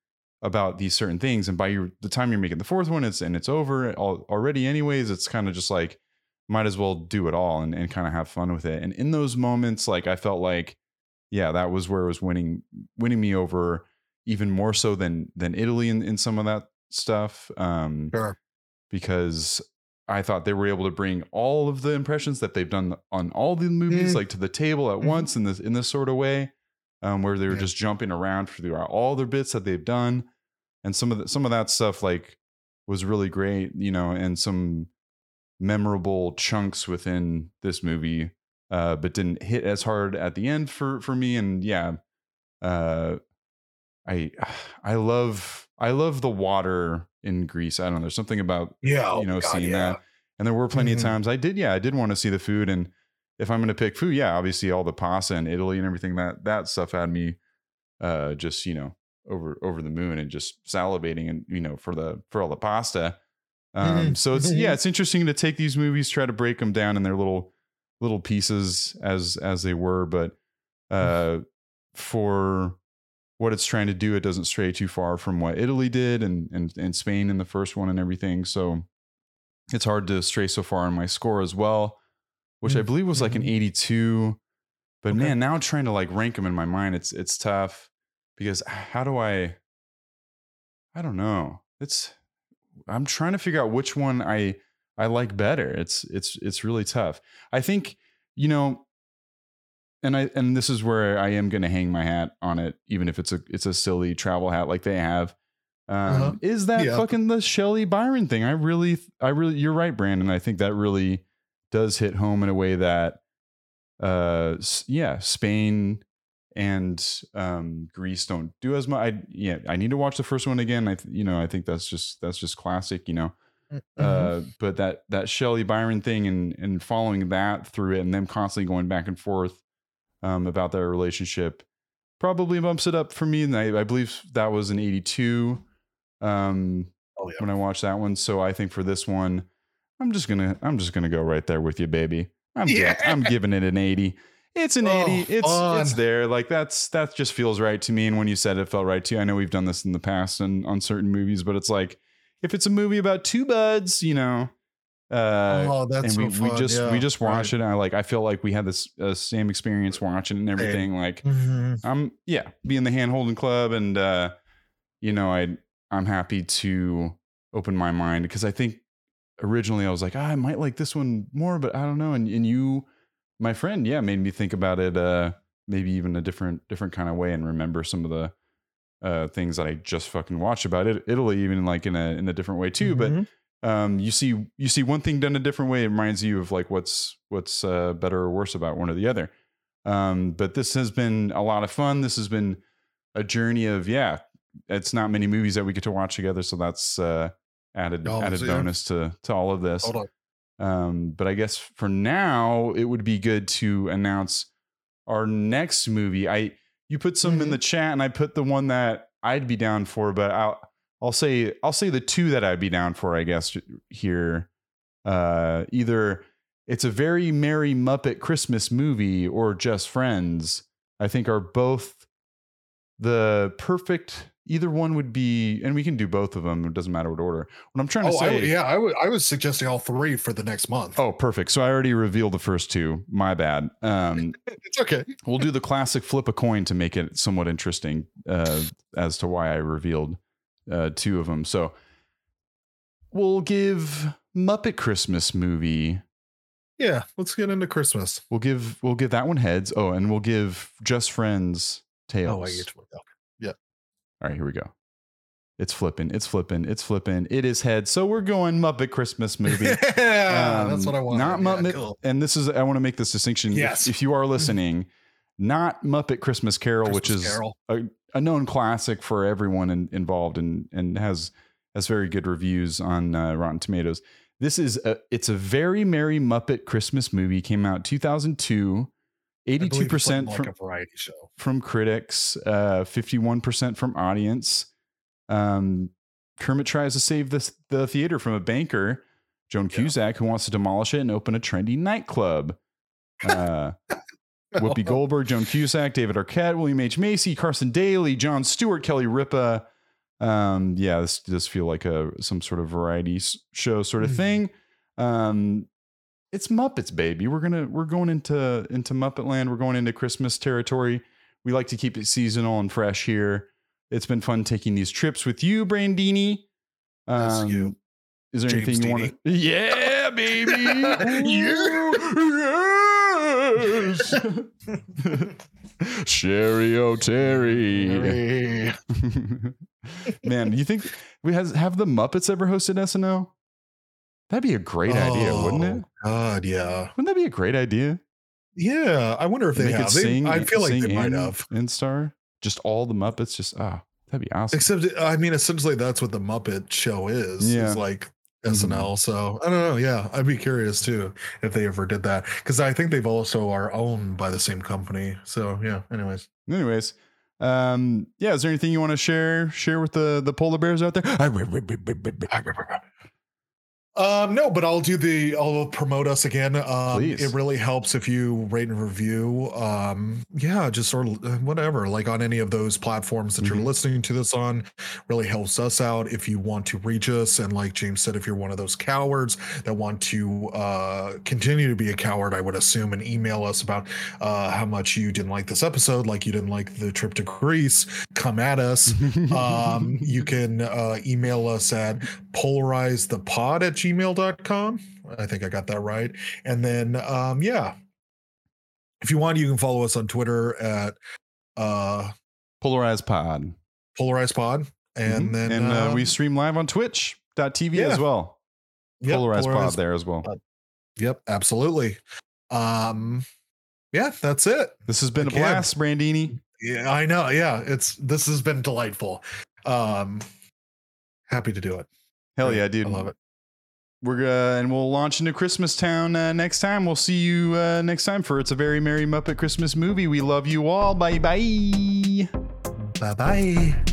about these certain things and by your, the time you're making the fourth one it's and it's over already anyways it's kind of just like might as well do it all and, and kind of have fun with it and in those moments like i felt like yeah that was where it was winning winning me over even more so than than italy in, in some of that stuff um sure. because i thought they were able to bring all of the impressions that they've done on all the movies mm. like to the table at mm. once in this in this sort of way um, where they were yeah. just jumping around throughout all their bits that they've done, and some of the, some of that stuff like was really great, you know, and some memorable chunks within this movie, uh, but didn't hit as hard at the end for for me. And yeah, uh, I I love I love the water in Greece. I don't know. There's something about yeah, you oh know, God, seeing yeah. that. And there were plenty mm-hmm. of times I did, yeah, I did want to see the food and if I'm going to pick food, yeah, obviously all the pasta in Italy and everything that that stuff had me uh, just you know over over the moon and just salivating and you know for the for all the pasta. Um, mm-hmm. so it's yeah, it's interesting to take these movies, try to break them down in their little little pieces as as they were, but mm. uh, for what it's trying to do, it doesn't stray too far from what Italy did and and and Spain in the first one and everything. So it's hard to stray so far on my score as well which mm-hmm. I believe was like an mm-hmm. 82. But okay. man, now trying to like rank them in my mind, it's it's tough because how do I? I don't know. It's I'm trying to figure out which one I I like better. It's it's it's really tough. I think you know, and I and this is where I am going to hang my hat on it, even if it's a it's a silly travel hat like they have. Um, uh-huh. Is that yeah. fucking the Shelley Byron thing? I really, I really, you're right, Brandon. I think that really does hit home in a way that uh yeah spain and um greece don't do as much i yeah i need to watch the first one again i th- you know i think that's just that's just classic you know mm, mm-hmm. uh but that that shelley byron thing and and following that through it and them constantly going back and forth um about their relationship probably bumps it up for me and i, I believe that was an 82 um oh, yeah. when i watched that one so i think for this one I'm just gonna I'm just gonna go right there with you, baby. I'm yeah. I'm giving it an 80. It's an oh, 80. It's fun. it's there. Like that's that just feels right to me. And when you said it felt right too. I know we've done this in the past and on certain movies, but it's like if it's a movie about two buds, you know. Uh, oh, that's and we, we just yeah, we just watch right. it. And I like I feel like we had this uh, same experience watching it and everything. Hey. Like mm-hmm. I'm yeah, be in the hand holding club and uh, you know I I'm happy to open my mind because I think originally I was like, ah, I might like this one more, but I don't know. And and you, my friend, yeah, made me think about it. Uh, maybe even a different different kind of way and remember some of the uh things that I just fucking watched about it. Italy, even like in a in a different way too. Mm-hmm. But um, you see you see one thing done a different way. It reminds you of like what's what's uh, better or worse about one or the other. Um, but this has been a lot of fun. This has been a journey of yeah. It's not many movies that we get to watch together, so that's uh, added oh, added bonus to to all of this. Um, but I guess for now it would be good to announce our next movie. I you put some mm-hmm. in the chat and I put the one that I'd be down for, but I'll I'll say I'll say the two that I'd be down for, I guess here. Uh, either it's a very merry Muppet Christmas movie or just friends, I think are both the perfect either one would be, and we can do both of them. It doesn't matter what order. What I'm trying to oh, say, I, yeah, I, w- I was suggesting all three for the next month. Oh, perfect. So I already revealed the first two. My bad. Um, it's okay. we'll do the classic flip a coin to make it somewhat interesting uh, as to why I revealed uh, two of them. So we'll give Muppet Christmas movie. Yeah, let's get into Christmas. We'll give we'll give that one heads. Oh, and we'll give Just Friends tails. Oh, I get to look up. Yeah. All right, here we go. It's flipping. It's flipping. It's flipping. It is head. So we're going Muppet Christmas movie. yeah, um, that's what I want. Not Muppet. Yeah, cool. And this is I want to make this distinction. Yes. If, if you are listening, not Muppet Christmas Carol, Christmas which is Carol. A, a, known classic for everyone in, involved and and has has very good reviews on uh, Rotten Tomatoes. This is a, it's a very merry Muppet Christmas movie. Came out 2002. 82% like from, variety show. from critics, uh, 51% from audience. Um, Kermit tries to save this, the theater from a banker, Joan Cusack, yeah. who wants to demolish it and open a trendy nightclub. Uh, Whoopi Goldberg, Joan Cusack, David Arquette, William H. Macy, Carson Daly, John Stewart, Kelly Ripa, um, yeah, this does feel like a some sort of variety show sort of mm-hmm. thing. Um, it's Muppets, baby. We're gonna we're going into into Muppet Land. We're going into Christmas territory. We like to keep it seasonal and fresh here. It's been fun taking these trips with you, Brandini. Um, you. Is there James anything you want to? Yeah, baby. You. Yes. Cheri Oteri. Man, do you think we has have the Muppets ever hosted SNL? That'd be a great oh, idea, wouldn't it? Oh, God, yeah. Wouldn't that be a great idea? Yeah, I wonder if they, they have. Sing, they, I feel like they might have. In Star, just all the Muppets. Just ah, oh, that'd be awesome. Except, I mean, essentially, that's what the Muppet Show is. Yeah, it's like SNL. Mm-hmm. So I don't know. Yeah, I'd be curious too if they ever did that because I think they've also are owned by the same company. So yeah. Anyways. Anyways. Um. Yeah. Is there anything you want to share? Share with the the polar bears out there? Um, no, but I'll do the I'll promote us again. Um, Please. it really helps if you rate and review. Um, yeah, just sort of uh, whatever, like on any of those platforms that mm-hmm. you're listening to this on, really helps us out. If you want to reach us, and like James said, if you're one of those cowards that want to uh, continue to be a coward, I would assume, and email us about uh, how much you didn't like this episode, like you didn't like the trip to Greece, come at us. um, you can uh, email us at polarizethepod at gmail.com. I think I got that right. And then, um, yeah, if you want, you can follow us on Twitter at uh, Polarized Pod. Polarized Pod. And mm-hmm. then, and uh, um, we stream live on twitch.tv yeah. as well. Yep, Polarized, Polarized Pod there as well. Pod. Yep, absolutely. Um, yeah, that's it. This has been Again. a blast, Brandini. Yeah, I know. Yeah, it's this has been delightful. Um, happy to do it. Hell yeah, dude! I love it we're uh, and we'll launch into Christmas Town uh, next time. We'll see you uh, next time for it's a very merry Muppet Christmas movie. We love you all. Bye bye. Bye bye.